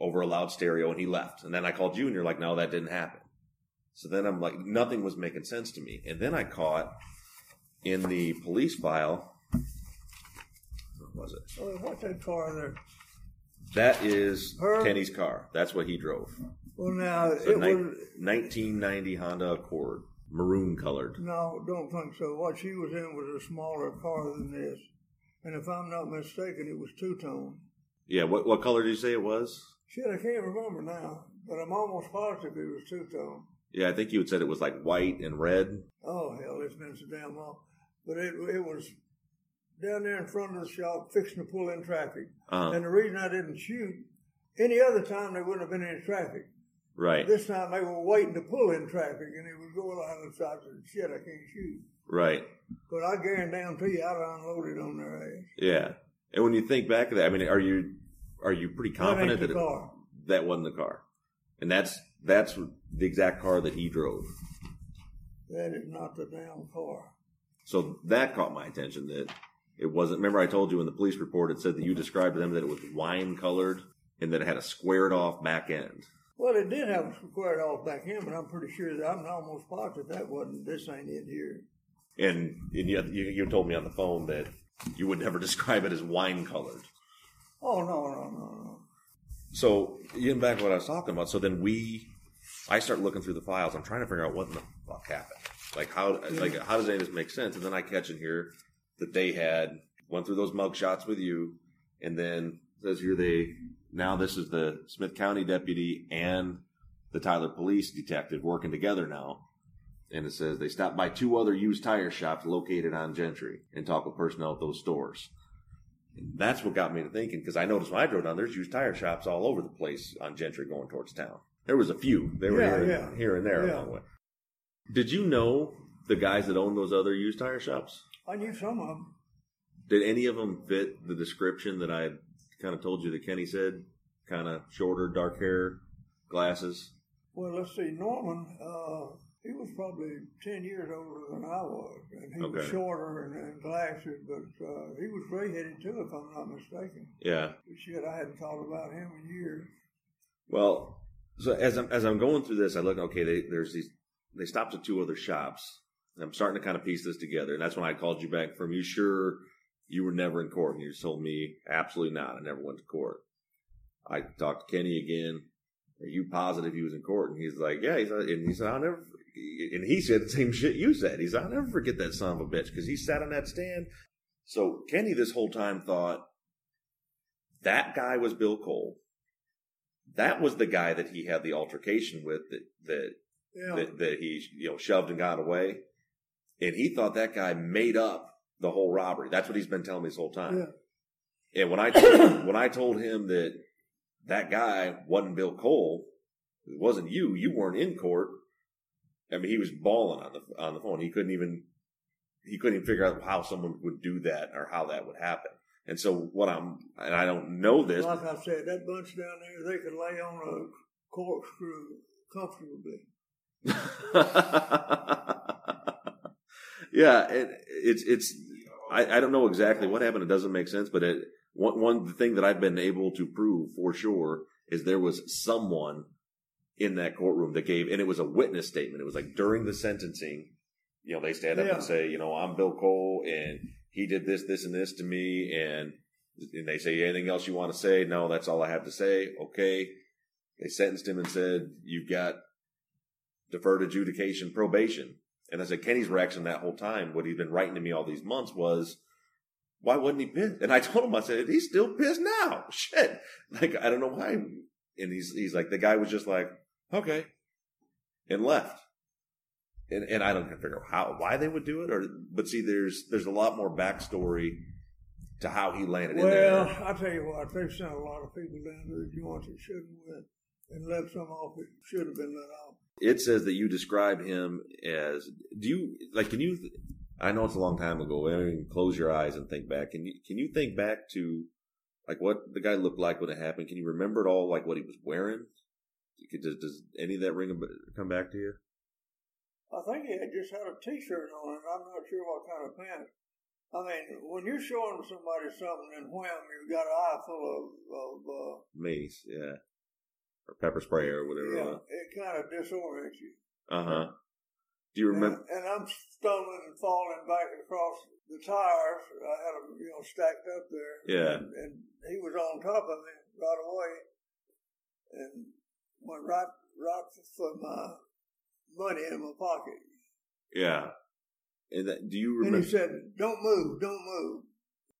over a loud stereo and he left. And then I called you and you're like, no, that didn't happen. So then I'm like, nothing was making sense to me. And then I caught in the police file, what was it? Oh, what's that car there? That is Her- Kenny's car. That's what he drove. Well, now So it ni- was 1990 Honda Accord, maroon colored. no, don't think so. What she was in was a smaller car than this, and if I'm not mistaken, it was two tone. Yeah. What, what color did you say it was? Shit, I can't remember now, but I'm almost positive it was two tone. Yeah, I think you had said it was like white and red. Oh hell, it's been so damn long. But it it was down there in front of the shop, fixing to pull in traffic. Uh, And the reason I didn't shoot, any other time there wouldn't have been any traffic. right, This time they were waiting to pull in traffic, and it was going on the side. Said, "Shit, I can't shoot." right. But I guarantee you, I'd have unloaded on their ass. Yeah. And when you think back to that, I mean, are you are you pretty That confident the that it, that wasn't the car? And that's that's the exact car that he drove. That is not the damn car. So that caught my attention that it wasn't. Remember, I told you in the police report it said that you described to them that it was wine colored and that it had a squared off back end. Well, it did have a squared off back in, but I'm pretty sure that I'm almost positive that wasn't. This ain't it here. And, and you, you you told me on the phone that you would never describe it as wine colored. Oh no, no, no, no. So getting back to what I was talking about, so then we, I start looking through the files. I'm trying to figure out what in the fuck happened. Like how, like how does any of this make sense? And then I catch in here that they had went through those mug shots with you, and then says here they now this is the Smith County deputy and the Tyler police detective working together now. And it says they stopped by two other used tire shops located on Gentry and talked with personnel at those stores. And that's what got me to thinking because I noticed when I drove down, there's used tire shops all over the place on Gentry going towards town. There was a few. They were Yeah, here, yeah. and, here and there Yeah. along the way. Did you know the guys that own those other used tire shops? I knew some of them. Did any of them fit the description that I kind of told you that Kenny said? Kind of shorter, dark hair, glasses. Well, let's see. Norman, uh, he was probably ten years older than I was, and he was shorter and, and glasses, but uh, he was gray-headed too, if I'm not mistaken. Yeah. Shit, I hadn't thought about him in years. Well, so as I'm as I'm going through this, I look. Okay, they, there's these. They stopped at two other shops. I'm starting to kind of piece this together, and that's when I called you back from. You sure you were never in court? And you told me absolutely not. I never went to court. I talked to Kenny again. Are you positive he was in court? And he's like, yeah. He's and he said, I'll never. And he said the same shit you said. He's, I'll never forget that son of a bitch because he sat on that stand. So Kenny this whole time thought that guy was Bill Cole. That was the guy that he had the altercation with that that Yeah, that, that he you know shoved and got away, and he thought that guy made up the whole robbery. That's what he's been telling me this whole time. yeah. And when I when I told him that that guy wasn't Bill Cole, it wasn't you. You weren't in court. I mean, he was bawling on the on the phone. He couldn't even he couldn't even figure out how someone would do that or how that would happen. And so what I'm and I don't know this. Like I said, that bunch down there, they could lay on a corkscrew comfortably. yeah, it, it's it's. I, I don't know exactly what happened. It doesn't make sense, but it, one one thing that I've been able to prove for sure is there was someone in that courtroom that gave, and it was a witness statement. It was like during the sentencing, you know, they stand up Yeah. and say, you know, I'm Bill Cole, and he did this, this, and this to me, and and they say anything else you want to say? No, that's all I have to say. Okay, they sentenced him and said you've got deferred adjudication probation. And I said, Kenny's reaction that whole time, what he'd been writing to me all these months was, why wasn't he pissed? And I told him, I said, he's still pissed now. Shit. Like, I don't know why. And he's, he's like, the guy was just like, okay. And left. And, and I don't figure out how, why they would do it or, but see, there's, there's a lot more backstory to how he landed in Well, there. I tell you what, they've sent a lot of people down to the joints that shouldn't went and left some off. That should have been let off. it says that you describe him as do you like can you i know it's a long time ago I mean, close your eyes and think back. Can you can you think back to like what the guy looked like when it happened? Can you remember it all like what he was wearing? Does, does any of that ring a come back to you? I think he had just had a T-shirt on, and I'm not sure what kind of pants. I mean, when you're showing somebody something and wham, you've got an eye full of, of uh, mace yeah or pepper spray or whatever yeah, it kind of disorients you. uh-huh do you remember And, and I'm stumbling and falling back across the tires. I had them, you know, stacked up there. Yeah. And, and he was on top of me right away, and went right, right for my money in my pocket. yeah and that, do you remember? And remember he said, "Don't move, don't move,"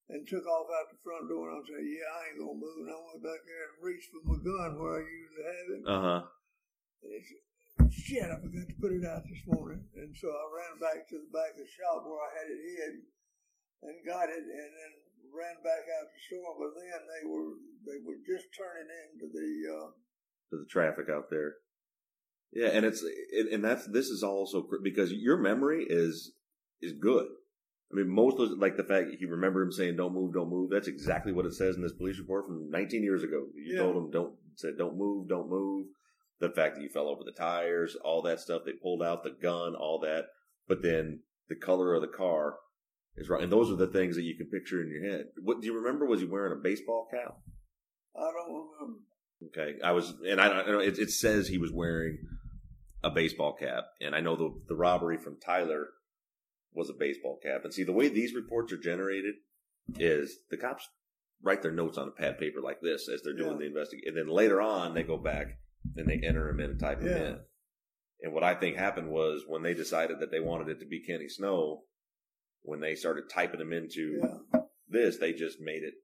and took off out the front door. And I said, "Yeah, I ain't gonna move." And I went back there and reached for my gun where I usually have it. uh-huh And he said, Shit, I forgot to put it out this morning. And so I ran back to the back of the shop where I had it hid and got it and then ran back out the store. But then they were they were just turning into the uh to the traffic out there. Yeah, and it's and that's this is also because your memory is is good. I mean, most of like the fact you remember him saying "Don't move, don't move." That's exactly what it says in this police report from 19 years ago. You Yeah. told him don't said "Don't move, don't move." The fact that you fell over the tires, all that stuff. They pulled out the gun, all that. But then the color of the car is right, and those are the things that you can picture in your head. What do you remember? Was he wearing a baseball cap? I don't remember. Okay, I was, and I don't know. It, it says he was wearing a baseball cap, and I know the the robbery from Tyler was a baseball cap. And see, the way these reports are generated is the cops write their notes on a pad paper like this as they're doing Yeah. the investigation, and then later on they go back and they enter them in and type them in. And what I think happened was when they decided that they wanted it to be Kenny Snow, when they started typing them into Yeah. this, they just made it.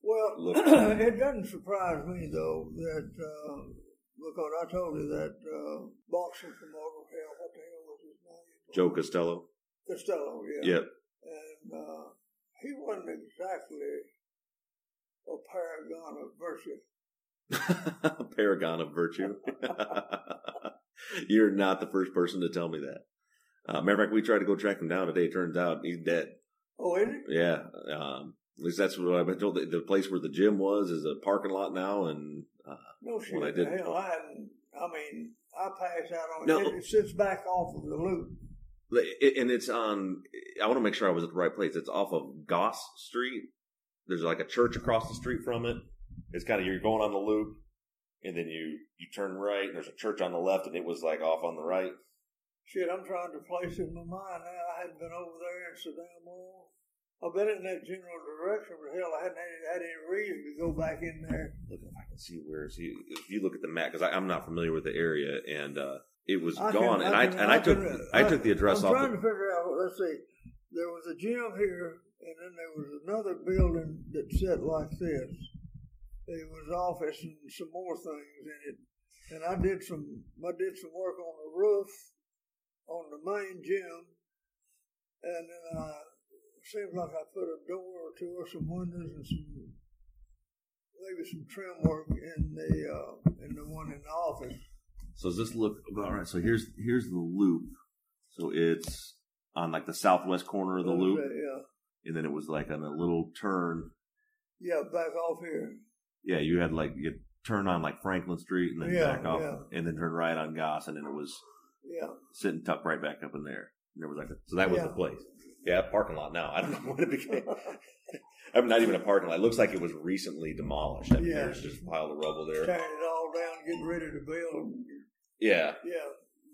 Well, Look. it doesn't surprise me though that uh, because I told you that uh, boxer from over here, what the hell was his name? Joe Costello. Costello, yeah. Yep. And uh, he wasn't exactly a paragon of virtue. Paragon of virtue. You're not the first person to tell me that. Uh, matter of fact, we tried to go track him down today. It turns out he's dead. Oh, is it? Yeah. Um, at least that's what I've been told. The, the place where the gym was is a parking lot now, and uh, No shit. When I did- Hell, I. I mean, I passed out on No. it. It sits back off of the loop. And it's on. I want to make sure I was at the right place. It's off of Goss Street. There's like a church across the street from it. It's kind of you're going on the loop, and then you you turn right. And there's a church on the left, and it was like off on the right. Shit, I'm trying to place it in my mind now. I hadn't been over there in so damn long. I've been in that general direction, but hell, I hadn't had, had any reason to go back in there. Look if I can see where. See if you look at the map because I'm not familiar with the area, and uh, it was I can- gone. and I can- and I, took can- I took the address off. I'm off. trying The, to figure out. Let's see. There was a gym here, and then there was another building that set like this. There was office and some more things in it. And I did some. I did some work on the roof on the main gym, and then I seems like I put a door or two or some windows and some maybe some trim work in the uh, in the one in the office. So does this look all right? So here's here's the loop. So it's on like the southwest corner of the loop, Yeah, and then it was like on a little turn. yeah, back off here. Yeah, you had like you turn on like Franklin Street and then Yeah, back off, yeah. and then turn right on Goss, and then it was Yeah, sitting tucked right back up in there. And there was like a, so that was the place. Yeah, parking lot now. I don't know what it became. I'm not even a parking lot. It looks like it was recently demolished. I mean, Yeah. there's just a pile of rubble there. Tearing it all down, getting ready to build. Yeah, Yeah.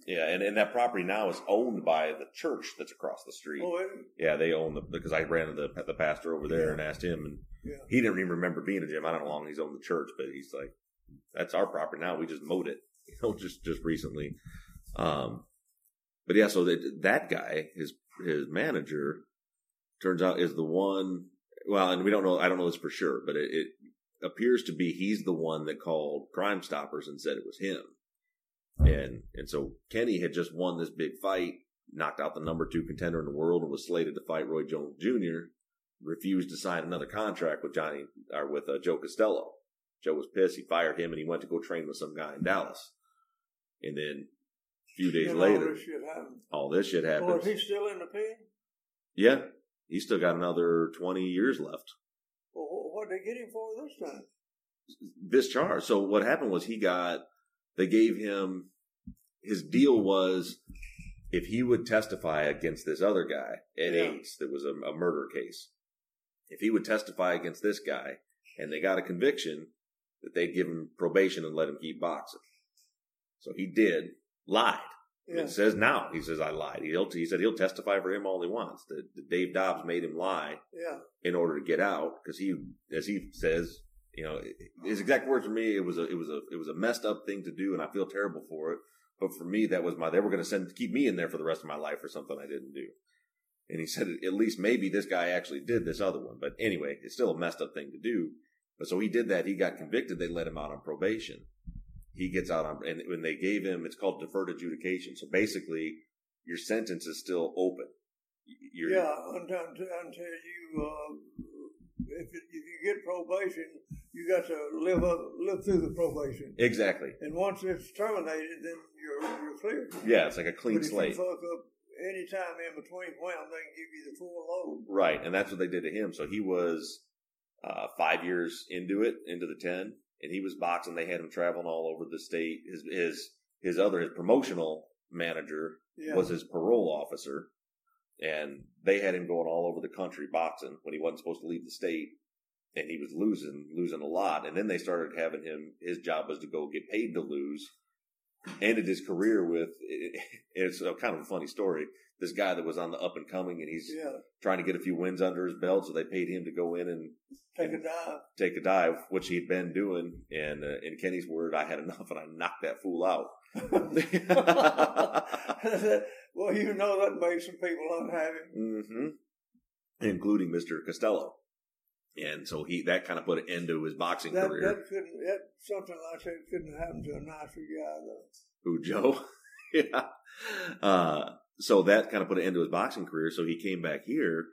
yeah, and, and that property now is owned by the church that's across the street. Oh, it, Yeah, they own the because I ran into the the pastor over there Yeah. and asked him, and Yeah. he didn't even remember being a gym. I don't know how long he's owned the church, but he's like, "That's our property now. We just mowed it, you know, just just recently." Um, but yeah, so that that guy, his his manager, turns out is the one. Well, and we don't know. I don't know this for sure, but it, it appears to be he's the one that called Crime Stoppers and said it was him. And and so Kenny had just won this big fight, knocked out the number two contender in the world, and was slated to fight Roy Jones Jr. Refused to sign another contract with Johnny or with uh, Joe Costello. Joe was pissed. He fired him, and he went to go train with some guy in Dallas. And then a few days and later, all this shit happened. all this shit happens. is he still in the pen? yeah, he's still got another twenty years left. What did they get him for this time? this charge. So what happened was he got they gave him his deal was if he would testify against this other guy at Yeah. Ace that was a, a murder case. If he would testify against this guy and they got a conviction that they'd give him probation and let him keep boxing. So he did, lied. Yeah. It says now, he says, I lied. He'll, he said he'll testify for him all he wants. That that Dave Dobbs made him lie Yeah. in order to get out because he, as he says, you know, his exact words for me, it was a, it was a, it was a messed up thing to do, and I feel terrible for it. But for me, that was my. They were going to send keep me in there for the rest of my life for something I didn't do. And he said, at least maybe this guy actually did this other one. But anyway, it's still a messed up thing to do. But so he did that. He got convicted. They let him out on probation. He gets out on, and when they gave him, it's called deferred adjudication. So basically, your sentence is still open. You're, yeah, until, until, you, uh, if, it, if you get probation, you got to live up, live through the probation. Exactly. And once it's terminated, then you're you're clear. Yeah, it's like a clean but if slate. you fuck up any time in between, wham, they can give you the full load. Right, and that's what they did to him. So he was uh, five years into it, into the ten, and he was boxing. They had him traveling all over the state. His his his other his promotional manager Yeah. was his parole officer, and they had him going all over the country boxing when he wasn't supposed to leave the state. and he was losing, losing a lot. And then they started having him. His job was to go get paid to lose. Ended his career with. It's a kind of a funny story. This guy that was on the up and coming, and he's Yeah, trying to get a few wins under his belt, so they paid him to go in and take a dive. take a dive, which he'd been doing. And uh, in Kenny's word, I had enough, and I knocked that fool out. well, you know that made some people unhappy. hmm including Mr. Costello. And so he that kind of put an end to his boxing That career. that couldn't that something like that couldn't happen to a nicer guy though. Who Joe? yeah. Uh, so that kind of put an end to his boxing career. So he came back here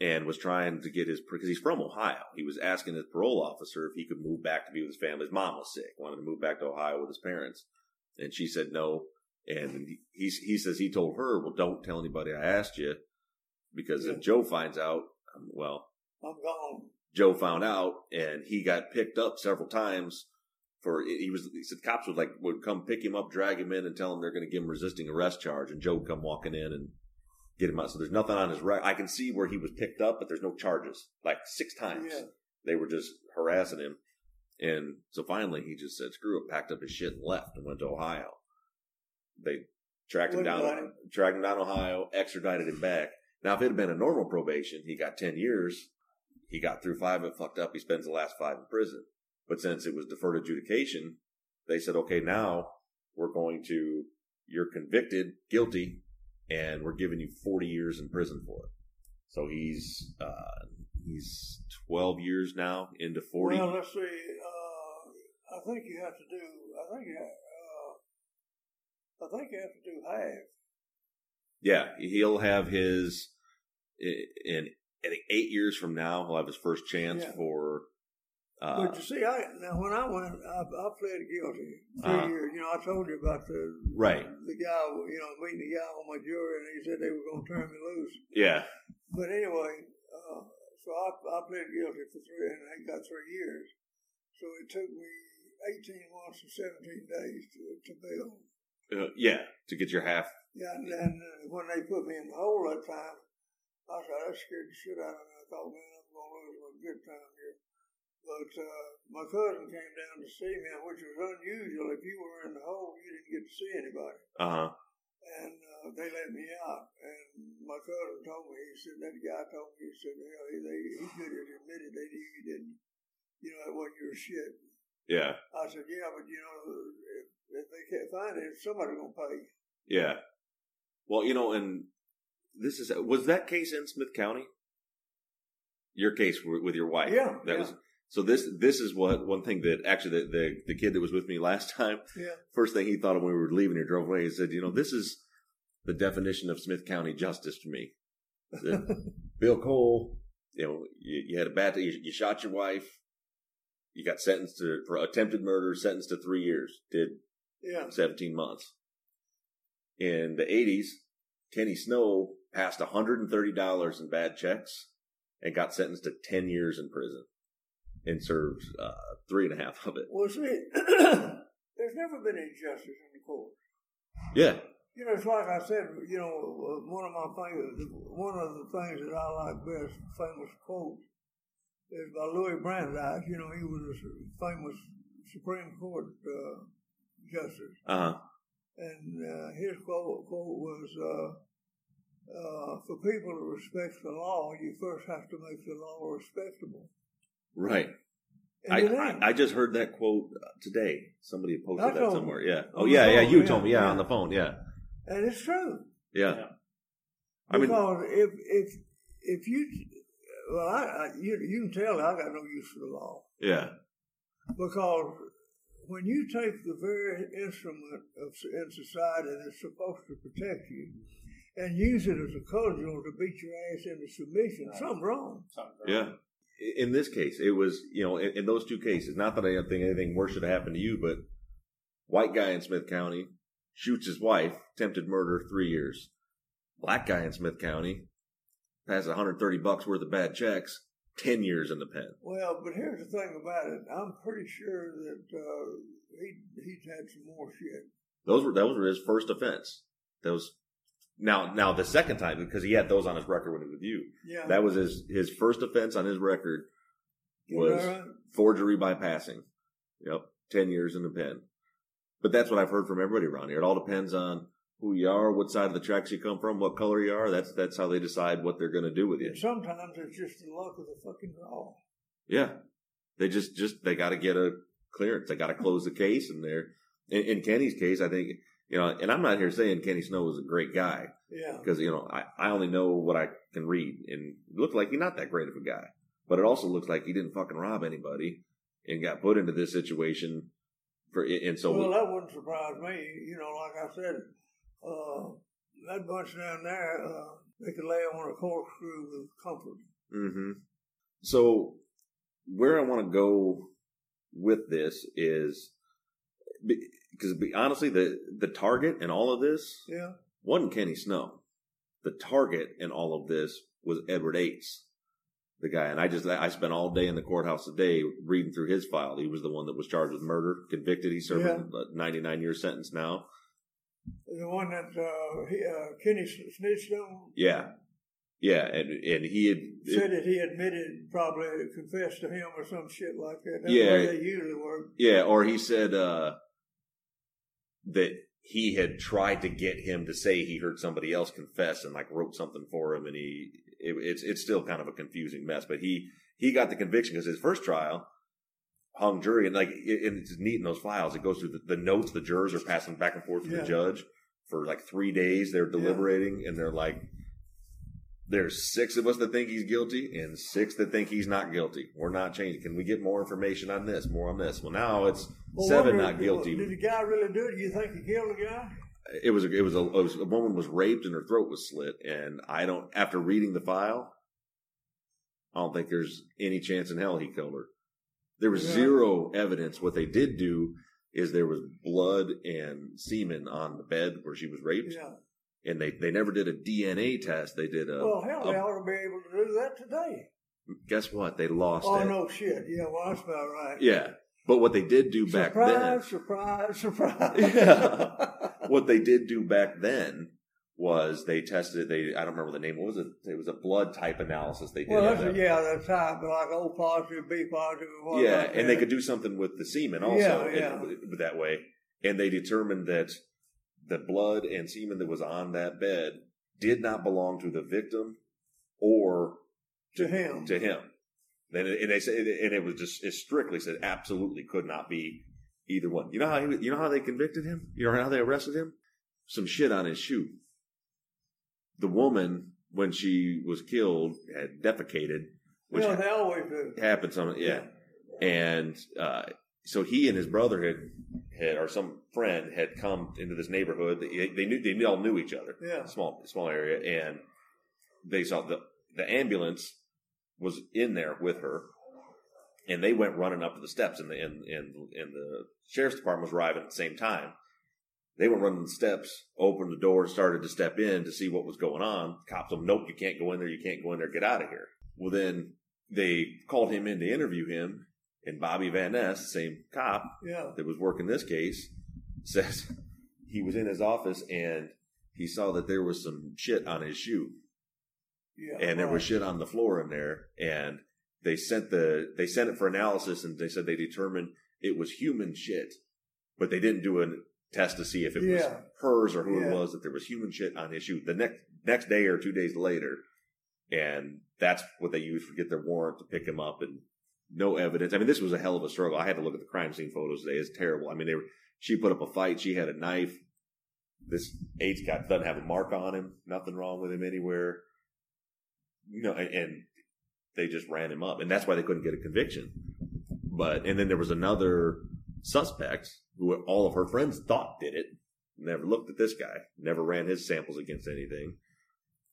and was trying to get his because he's from Ohio. He was asking his parole officer if he could move back to be with his family. His mom was sick, wanted to move back to Ohio with his parents, and she said no. And he he says he told her, "Well, don't tell anybody I asked you, because Yeah. if Joe finds out, um, well, I'm gone. Joe found out, and he got picked up several times. For he was, he said cops would like would come pick him up, drag him in, and tell him they're going to give him resisting arrest charge, and Joe would come walking in and get him out. So there's nothing on his record. I can see where he was picked up, but there's no charges. Like six times, Yeah. they were just harassing him, and so finally he just said, "Screw it," packed up his shit and left, and went to Ohio. They tracked him down, tracked him down Ohio, extradited him back. Now, if it had been a normal probation, he got ten years he got through five of it fucked up. He spends the last five in prison. But since it was deferred adjudication, they said, okay, now we're going to, you're convicted, guilty, and we're giving you 40 years in prison for it. So he's, uh, he's 12 years now into 40. Well, let's see. Uh, I think you have to do. I think you. Uh, I think you have to do half. yeah, he'll have his, in, I think eight years from now, he'll have his first chance Yeah. for, uh, but you see, I now when I went, I, I pled guilty three Uh-huh. years. You know, I told you about the right. the guy. You know, meeting the guy on my jury, and he said they were going to turn me loose. Yeah. But anyway, uh, so I, I pled guilty for three, and I got three years. So it took me eighteen months and seventeen days to to bail. Uh, yeah. To get your half. Yeah, and then uh, when they put me in the hole that time, I said, that scared the shit out of me. I thought, man, I'm going to lose my good time here. But uh, my cousin came down to see me, which was unusual. If you were in the hole, you didn't get to see anybody. Uh huh. And uh, they let me out. And my cousin told me, he said, that guy told me, he said, hell, he, they, he could have admitted they knew you didn't, you know, it wasn't your shit. Yeah. I said, yeah, but, you know, if, if they can't find it, somebody's going to pay. Yeah. Well, you know, and this is was that case in Smith County? Your case with your wife. Yeah, That yeah. was so. This this is what one thing that actually the, the the kid that was with me last time. Yeah. First thing he thought of when we were leaving, he drove away. He said, "You know, this is the definition of Smith County justice to me." Bill Cole, you know, you, you had a bad. You, you shot your wife. You got sentenced to for attempted murder, sentenced to three years. Did Yeah. 17 months. In the 80s, Kenny Snow passed $130 in bad checks and got sentenced to 10 years in prison and served uh, three and a half of it. Well, see, there's never been any justice in the court. Yeah. You know, it's like I said, you know, one of my favorite, one of the things that I like best, famous quote, is by Louis Brandeis. You know, he was a famous Supreme Court uh, justice. Uh huh. And uh, his quote, quote was, uh, uh, for people to respect the law, you first have to make the law respectable. Right. I, I. I just heard that quote uh, today. Somebody had I posted that somewhere. Yeah. Oh, On the yeah, yeah. You yeah, told me. Yeah, yeah. on the phone. Yeah. and it's true. Yeah. Yeah. I mean, Because if if if you well, I, I you you can tell I got no use for the law yeah. because when you take the very instrument of in society that's supposed to protect you and use it as a cudgel to beat your ass into submission, Right. something's wrong. Something Yeah. In this case, it was, you know, in, in those two cases, not that I don't think anything worse should have happened to you, but white guy in Smith County shoots his wife, attempted murder, three years. Black guy in Smith County has 130 bucks worth of bad checks, 10 years in the pen. Well, but here's the thing about it. I'm pretty sure that uh, he he's had some more shit. Those were, those were his first offense. Those, now, now the second time, because he had those on his record when he was with you, Yeah. that was his, his first offense on his record. was Right. forgery by passing. Yep, ten years in the pen. But that's what I've heard from everybody around here. It all depends on who you are, what side of the tracks you come from, what color you are. That's that's how they decide what they're going to do with you. And sometimes it's just the luck of the fucking draw. Yeah, they just just they got to get a clearance. They got to close the case, and they're in, in Kenny's case. I think you know, and I'm not here saying Kenny Snow was a great guy Yeah. because you know I, I only know what I can read, and it looked like he's not that great of a guy. But it also looks like he didn't fucking rob anybody and got put into this situation for. And so well, that wouldn't surprise me. You know, like I said, uh, that bunch down there, uh, they could lay on a corkscrew with comfort. hmm So where I want to go with this is because honestly, the the target in all of this Yeah. wasn't Kenny Snow. The target in all of this was Edward Ates, the guy. And I just I spent all day in the courthouse today reading through his file. He was the one that was charged with murder, convicted. He's serving Yeah. a 99 year sentence now. The one that uh, he, uh, Kenny snitched on Yeah, yeah, and and he had said that he admitted, probably confessed to him or some shit like that. That's Yeah. the way they usually work. Yeah, or he said uh, that he had tried to get him to say he heard somebody else confess and like wrote something for him, and he it, it's it's still kind of a confusing mess. But he he got the conviction because his first trial hung jury, and like it, and it's neat in those files. It goes through the, the notes the jurors are passing back and forth to Yeah. the judge for like three days. They're deliberating, and they're like. There's six of us that think he's guilty and six that think he's not guilty. We're not changing. Can we get more information on this? More on this? Well, now it's Well, seven not guilty. Did the guy really do it? You think he killed the guy? It was a, it was a, it was a woman was raped and her throat was slit, and I don't. After reading the file, I don't think there's any chance in hell he killed her. There was Yeah. zero evidence. What they did do is there was blood and semen on the bed where she was raped, Yeah. And they they never did a DNA test. They did a. Well, hell, they a- ought to be able to do that today. guess what? They lost Oh it. no, shit. Yeah, well, that's about right. Yeah, but what they did do back then. surprise, surprise, surprise. Yeah. what they did do back then was they tested they I don't remember the name. What was it? It was a blood type analysis they did. well, that's a, yeah, that's type, like O positive, B positive, yeah, like and they could do something with the semen also Yeah, in- yeah. with- that way. And they determined that the blood and semen that was on that bed did not belong to the victim or to him. to him. Then and they said, and it was just it strictly said absolutely could not be either one. You know how he, you know how they convicted him? You know how they arrested him? Some shit on his shoe. The woman when she was killed had defecated, which they always happened some yeah, and uh, so he and his brother had had or some friend had come into this neighborhood. They, they knew they all knew each other Yeah. small small area, and they saw the the ambulance was in there with her, and they went running up to the steps, and the and and, and the sheriff's department was arriving at the same time. They went running the steps, opened the door, and started to step in to see what was going on. Cops them, "Nope, you can't go in there. You can't go in there. Get out of here." Well, then they called him in to interview him, and Bobby Van Ness, same cop, Yeah. that was working this case says he was in his office and he saw that there was some shit on his shoe Yeah. and there was shit on the floor in there and they sent the they sent it for analysis and they said they determined it was human shit but they didn't do a test to see if it was hers or who Yeah. it was that there was human shit on his shoe the next next day or two days later and that's what they used to get their warrant to pick him up and no evidence. I mean, this was a hell of a struggle. I had to look at the crime scene photos today. It's terrible. I mean, they were, she put up a fight. She had a knife. This Ates got doesn't have a mark on him. Nothing wrong with him anywhere. You know, and, and they just ran him up, and that's why they couldn't get a conviction. But and then there was another suspect who all of her friends thought did it. Never looked at this guy. Never ran his samples against anything.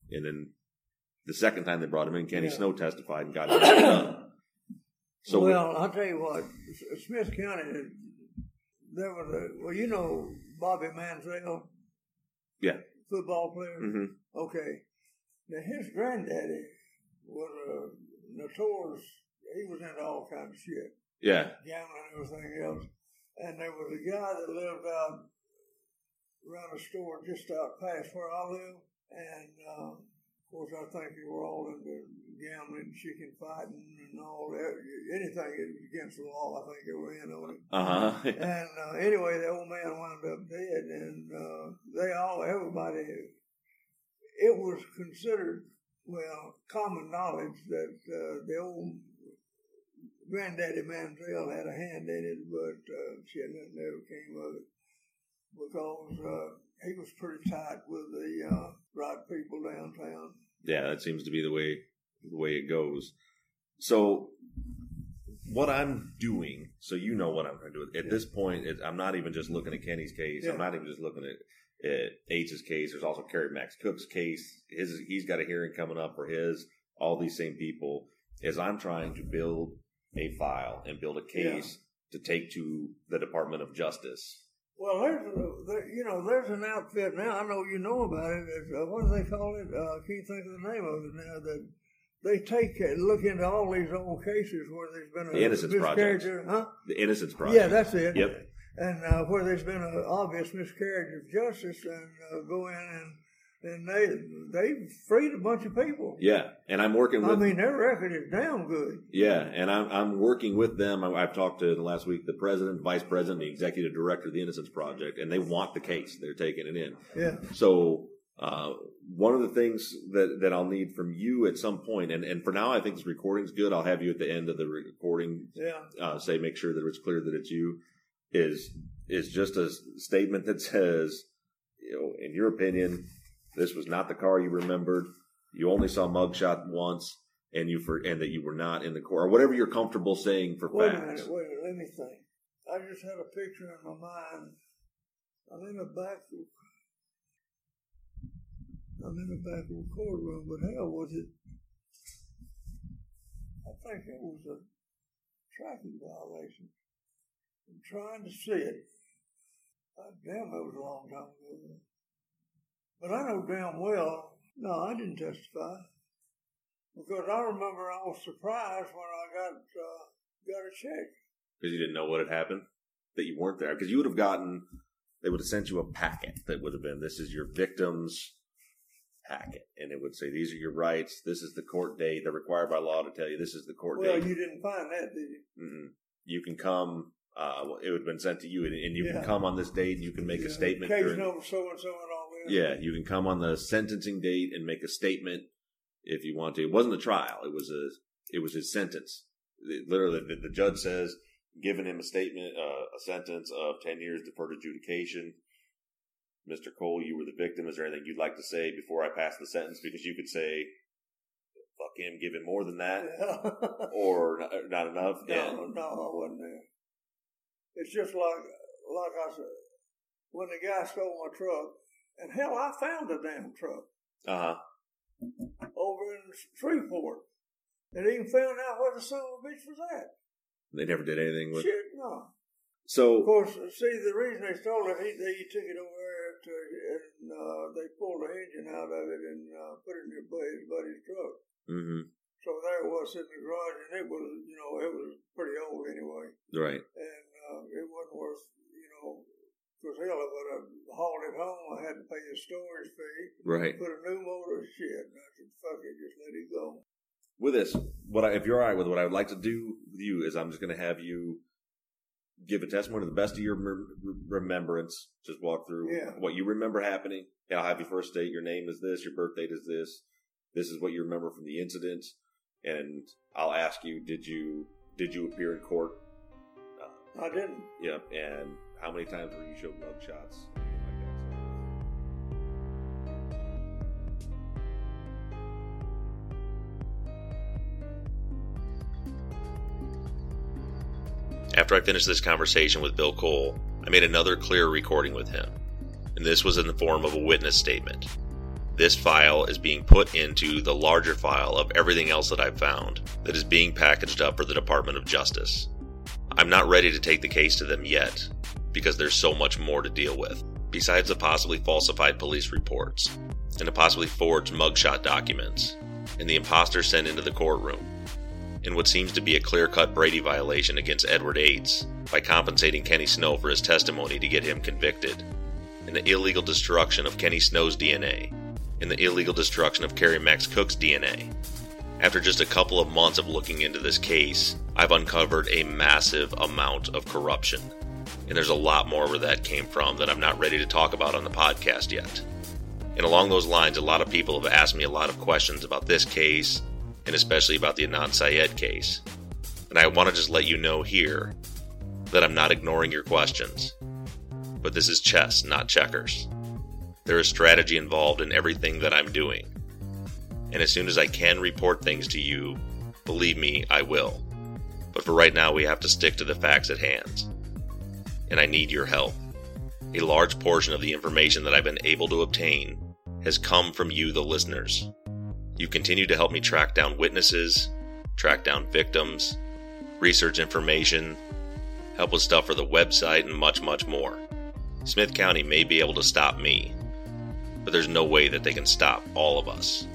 And then the second time they brought him in, Kenny Yeah. Snow testified and got done. So well, I'll tell you what, Smith County, there was a, well, you know Bobby Manziel? Yeah. Football player? hmm Okay. Now, his granddaddy was a notorious, he was into all kinds of shit, yeah, gambling and everything else. And there was a guy that lived out around a store just out past where I live. And, um, course, I think they were all into gambling, chicken fighting, and all that. Anything against the law. I think they were in on it. Uh huh. And uh, anyway, the old man wound up dead, and uh, they all, everybody, it was considered well common knowledge that uh, the old granddaddy Manziel had a hand in it, but uh, shit, that never came of it because uh, he was pretty tight with the uh, right people downtown. yeah, that seems to be the way the way it goes. So, what I'm doing, so you know what I'm going to do. At this point, it, I'm not even just looking at Kenny's case. Yeah. I'm not even just looking at, at Ates's case. There's also Kerry Max Cook's case. His he's got a hearing coming up for his. All these same people. As I'm trying to build a file and build a case to take to the Department of Justice. Well, there's there, you know there's an outfit now. I know you know about it. It's, uh, what do they call it? Uh, I can't think of the name of it now. That they take uh, look into all these old cases where there's been a The Innocence Project. miscarriage, huh? The Innocence Project. Yeah, that's it. Yep. And uh, where there's been an obvious miscarriage of justice, and uh, go in and and they they freed a bunch of people. Yeah, and I'm working with. I mean, their record is damn good. Yeah, and I'm I'm working with them. I, I've talked to last week the president, vice president, the executive director of the Innocence Project, and they want the case. They're taking it in. Yeah. So uh, one of the things that that I'll need from you at some point, and and for now, I think this recording's good. I'll have you at the end of the recording Yeah. uh, say make sure that it's clear that it's you. Is is just a statement that says, you know, in your opinion, this was not the car you remembered. You only saw mugshot once, and you for and that you were not in the car, or whatever you're comfortable saying for Wait a facts. minute. Wait. a minute, Let me think. I just had a picture in my mind. I'm in the back. I'm in the back of the courtroom, but hell, was it? I think it was a traffic violation. I'm trying to see it. God damn, that was a long time ago. But I know damn well, no, I didn't testify. Because I remember I was surprised when I got uh, got a check. because you didn't know what had happened, that you weren't there. Because you would have gotten, they would have sent you a packet that would have been, this is your victim's packet. And it would say, these are your rights. This is the court date. They're required by law to tell you this is the court Well, date. Well, you didn't find that, did you? Mm-mm. You can come, uh, it would have been sent to you, and, and you Yeah. can come on this date and you can make a statement. Case during- number so and so and. Yeah, you can come on the sentencing date and make a statement if you want to. It wasn't a trial; it was a it was his sentence. It- literally, the, the judge says, giving him a statement, uh, a sentence of ten years deferred adjudication. Mister Cole, you were the victim. Is there anything you'd like to say before I pass the sentence? Because you could say, "Fuck him," give him more than that, Yeah. or not, not enough. no, no, I wasn't there. It's just like like I said, when the guy stole my truck, and hell, I found the damn truck uh-huh. over in Shreveport, and even found out where the son of a bitch was at. They never did anything with. Shit, no. So of course, see, the reason they stole it, he, they took it over there to, and uh, they pulled the engine out of it and uh, put it in his buddy's truck. hmm So there it was in the garage, and it was, you know, it was pretty old anyway, right. and uh, it wasn't worth, you know, because hell, if I'd have hauled it home, I had to pay a storage fee, Right. put a new motor, shit. And I said, fuck it, just let it go. with this, what I, if you're all right with what I would like to do with you is I'm just going to have you give a testimony to the best of your rem- remembrance. Just walk through Yeah. what you remember happening. And I'll have your first date. your name is this, your birth date is this, this is what you remember from the incident, and I'll ask you, did you did you appear in court? Uh, I didn't. yeah, and how many times were you showed mug shots? After I finished this conversation with Bill Cole, I made another clear recording with him, and this was in the form of a witness statement. This file is being put into the larger file of everything else that I've found that is being packaged up for the Department of Justice. I'm not ready to take the case to them yet, because there's so much more to deal with, besides the possibly falsified police reports, and the possibly forged mugshot documents, and the imposter sent into the courtroom in what seems to be a clear cut Brady violation against Edward Ates by compensating Kenny Snow for his testimony to get him convicted, and the illegal destruction of Kenny Snow's DNA, and the illegal destruction of Kerry Max Cook's DNA. After just a couple of months of looking into this case, I've uncovered a massive amount of corruption. And there's a lot more where that came from that I'm not ready to talk about on the podcast yet. And along those lines, a lot of people have asked me a lot of questions about this case, and especially about the Adnan Syed case. And I want to just let you know here that I'm not ignoring your questions. But this is chess, not checkers. There is strategy involved in everything that I'm doing. And as soon as I can report things to you, believe me, I will. But for right now, we have to stick to the facts at hand. And I need your help. A large portion of the information that I've been able to obtain has come from you, the listeners. You continue to help me track down witnesses, track down victims, research information, help with stuff for the website, and much, much more. Smith County may be able to stop me, but there's no way that they can stop all of us.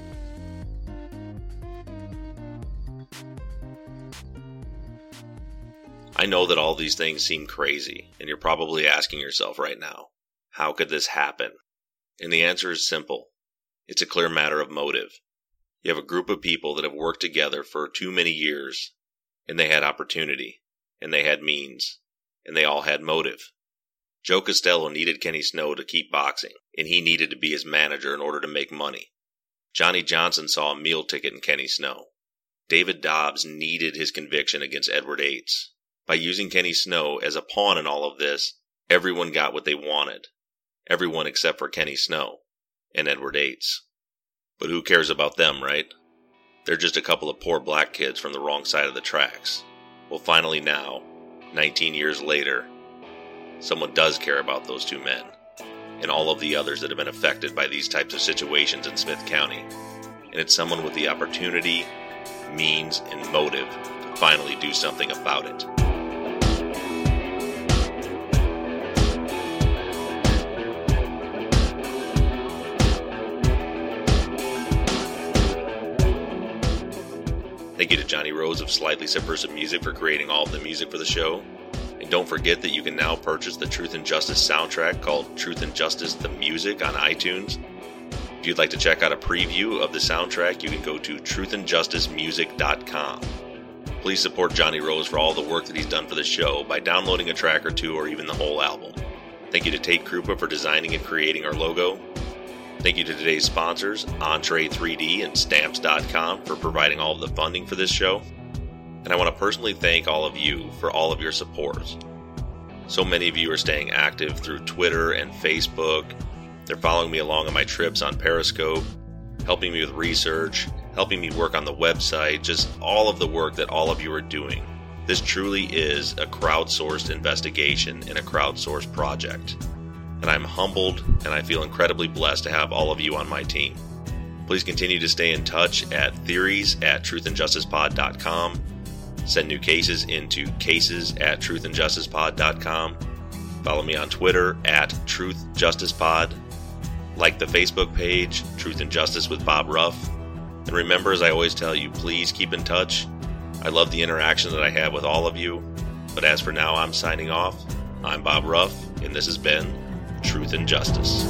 I know that all these things seem crazy, and you're probably asking yourself right now, how could this happen? And the answer is simple it's a clear matter of motive. You have a group of people that have worked together for too many years, and they had opportunity, and they had means, and they all had motive. Joe Costello needed Kenny Snow to keep boxing, and he needed to be his manager in order to make money. Johnny Johnson saw a meal ticket in Kenny Snow. David Dobbs needed his conviction against Edward Ates. By using Kenny Snow as a pawn in all of this, everyone got what they wanted. Everyone except for Kenny Snow and Edward Ates. But who cares about them, right? They're just a couple of poor black kids from the wrong side of the tracks. Well, finally, now, 19 years later, someone does care about those two men and all of the others that have been affected by these types of situations in Smith County. And it's someone with the opportunity, means, and motive to finally do something about it. Thank you to Johnny Rose of Slightly Subversive Music for creating all of the music for the show. And don't forget that you can now purchase the Truth and Justice soundtrack called Truth and Justice the Music on iTunes. If you'd like to check out a preview of the soundtrack, you can go to truthandjusticemusic.com. Please support Johnny Rose for all the work that he's done for the show by downloading a track or two or even the whole album. Thank you to Tate Krupa for designing and creating our logo. Thank you to today's sponsors, Entre3D and Stamps.com, for providing all of the funding for this show. And I want to personally thank all of you for all of your support. So many of you are staying active through Twitter and Facebook. They're following me along on my trips on Periscope, helping me with research, helping me work on the website, just all of the work that all of you are doing. This truly is a crowdsourced investigation and a crowdsourced project and I'm humbled and I feel incredibly blessed to have all of you on my team. Please continue to stay in touch at theories at truthandjusticepod.com. Send new cases into cases at truthandjusticepod.com. Follow me on Twitter at truthjusticepod. Like the Facebook page, Truth and Justice with Bob Ruff. And remember, as I always tell you, please keep in touch. I love the interaction that I have with all of you. But as for now, I'm signing off. I'm Bob Ruff, and this has been Truth and Justice.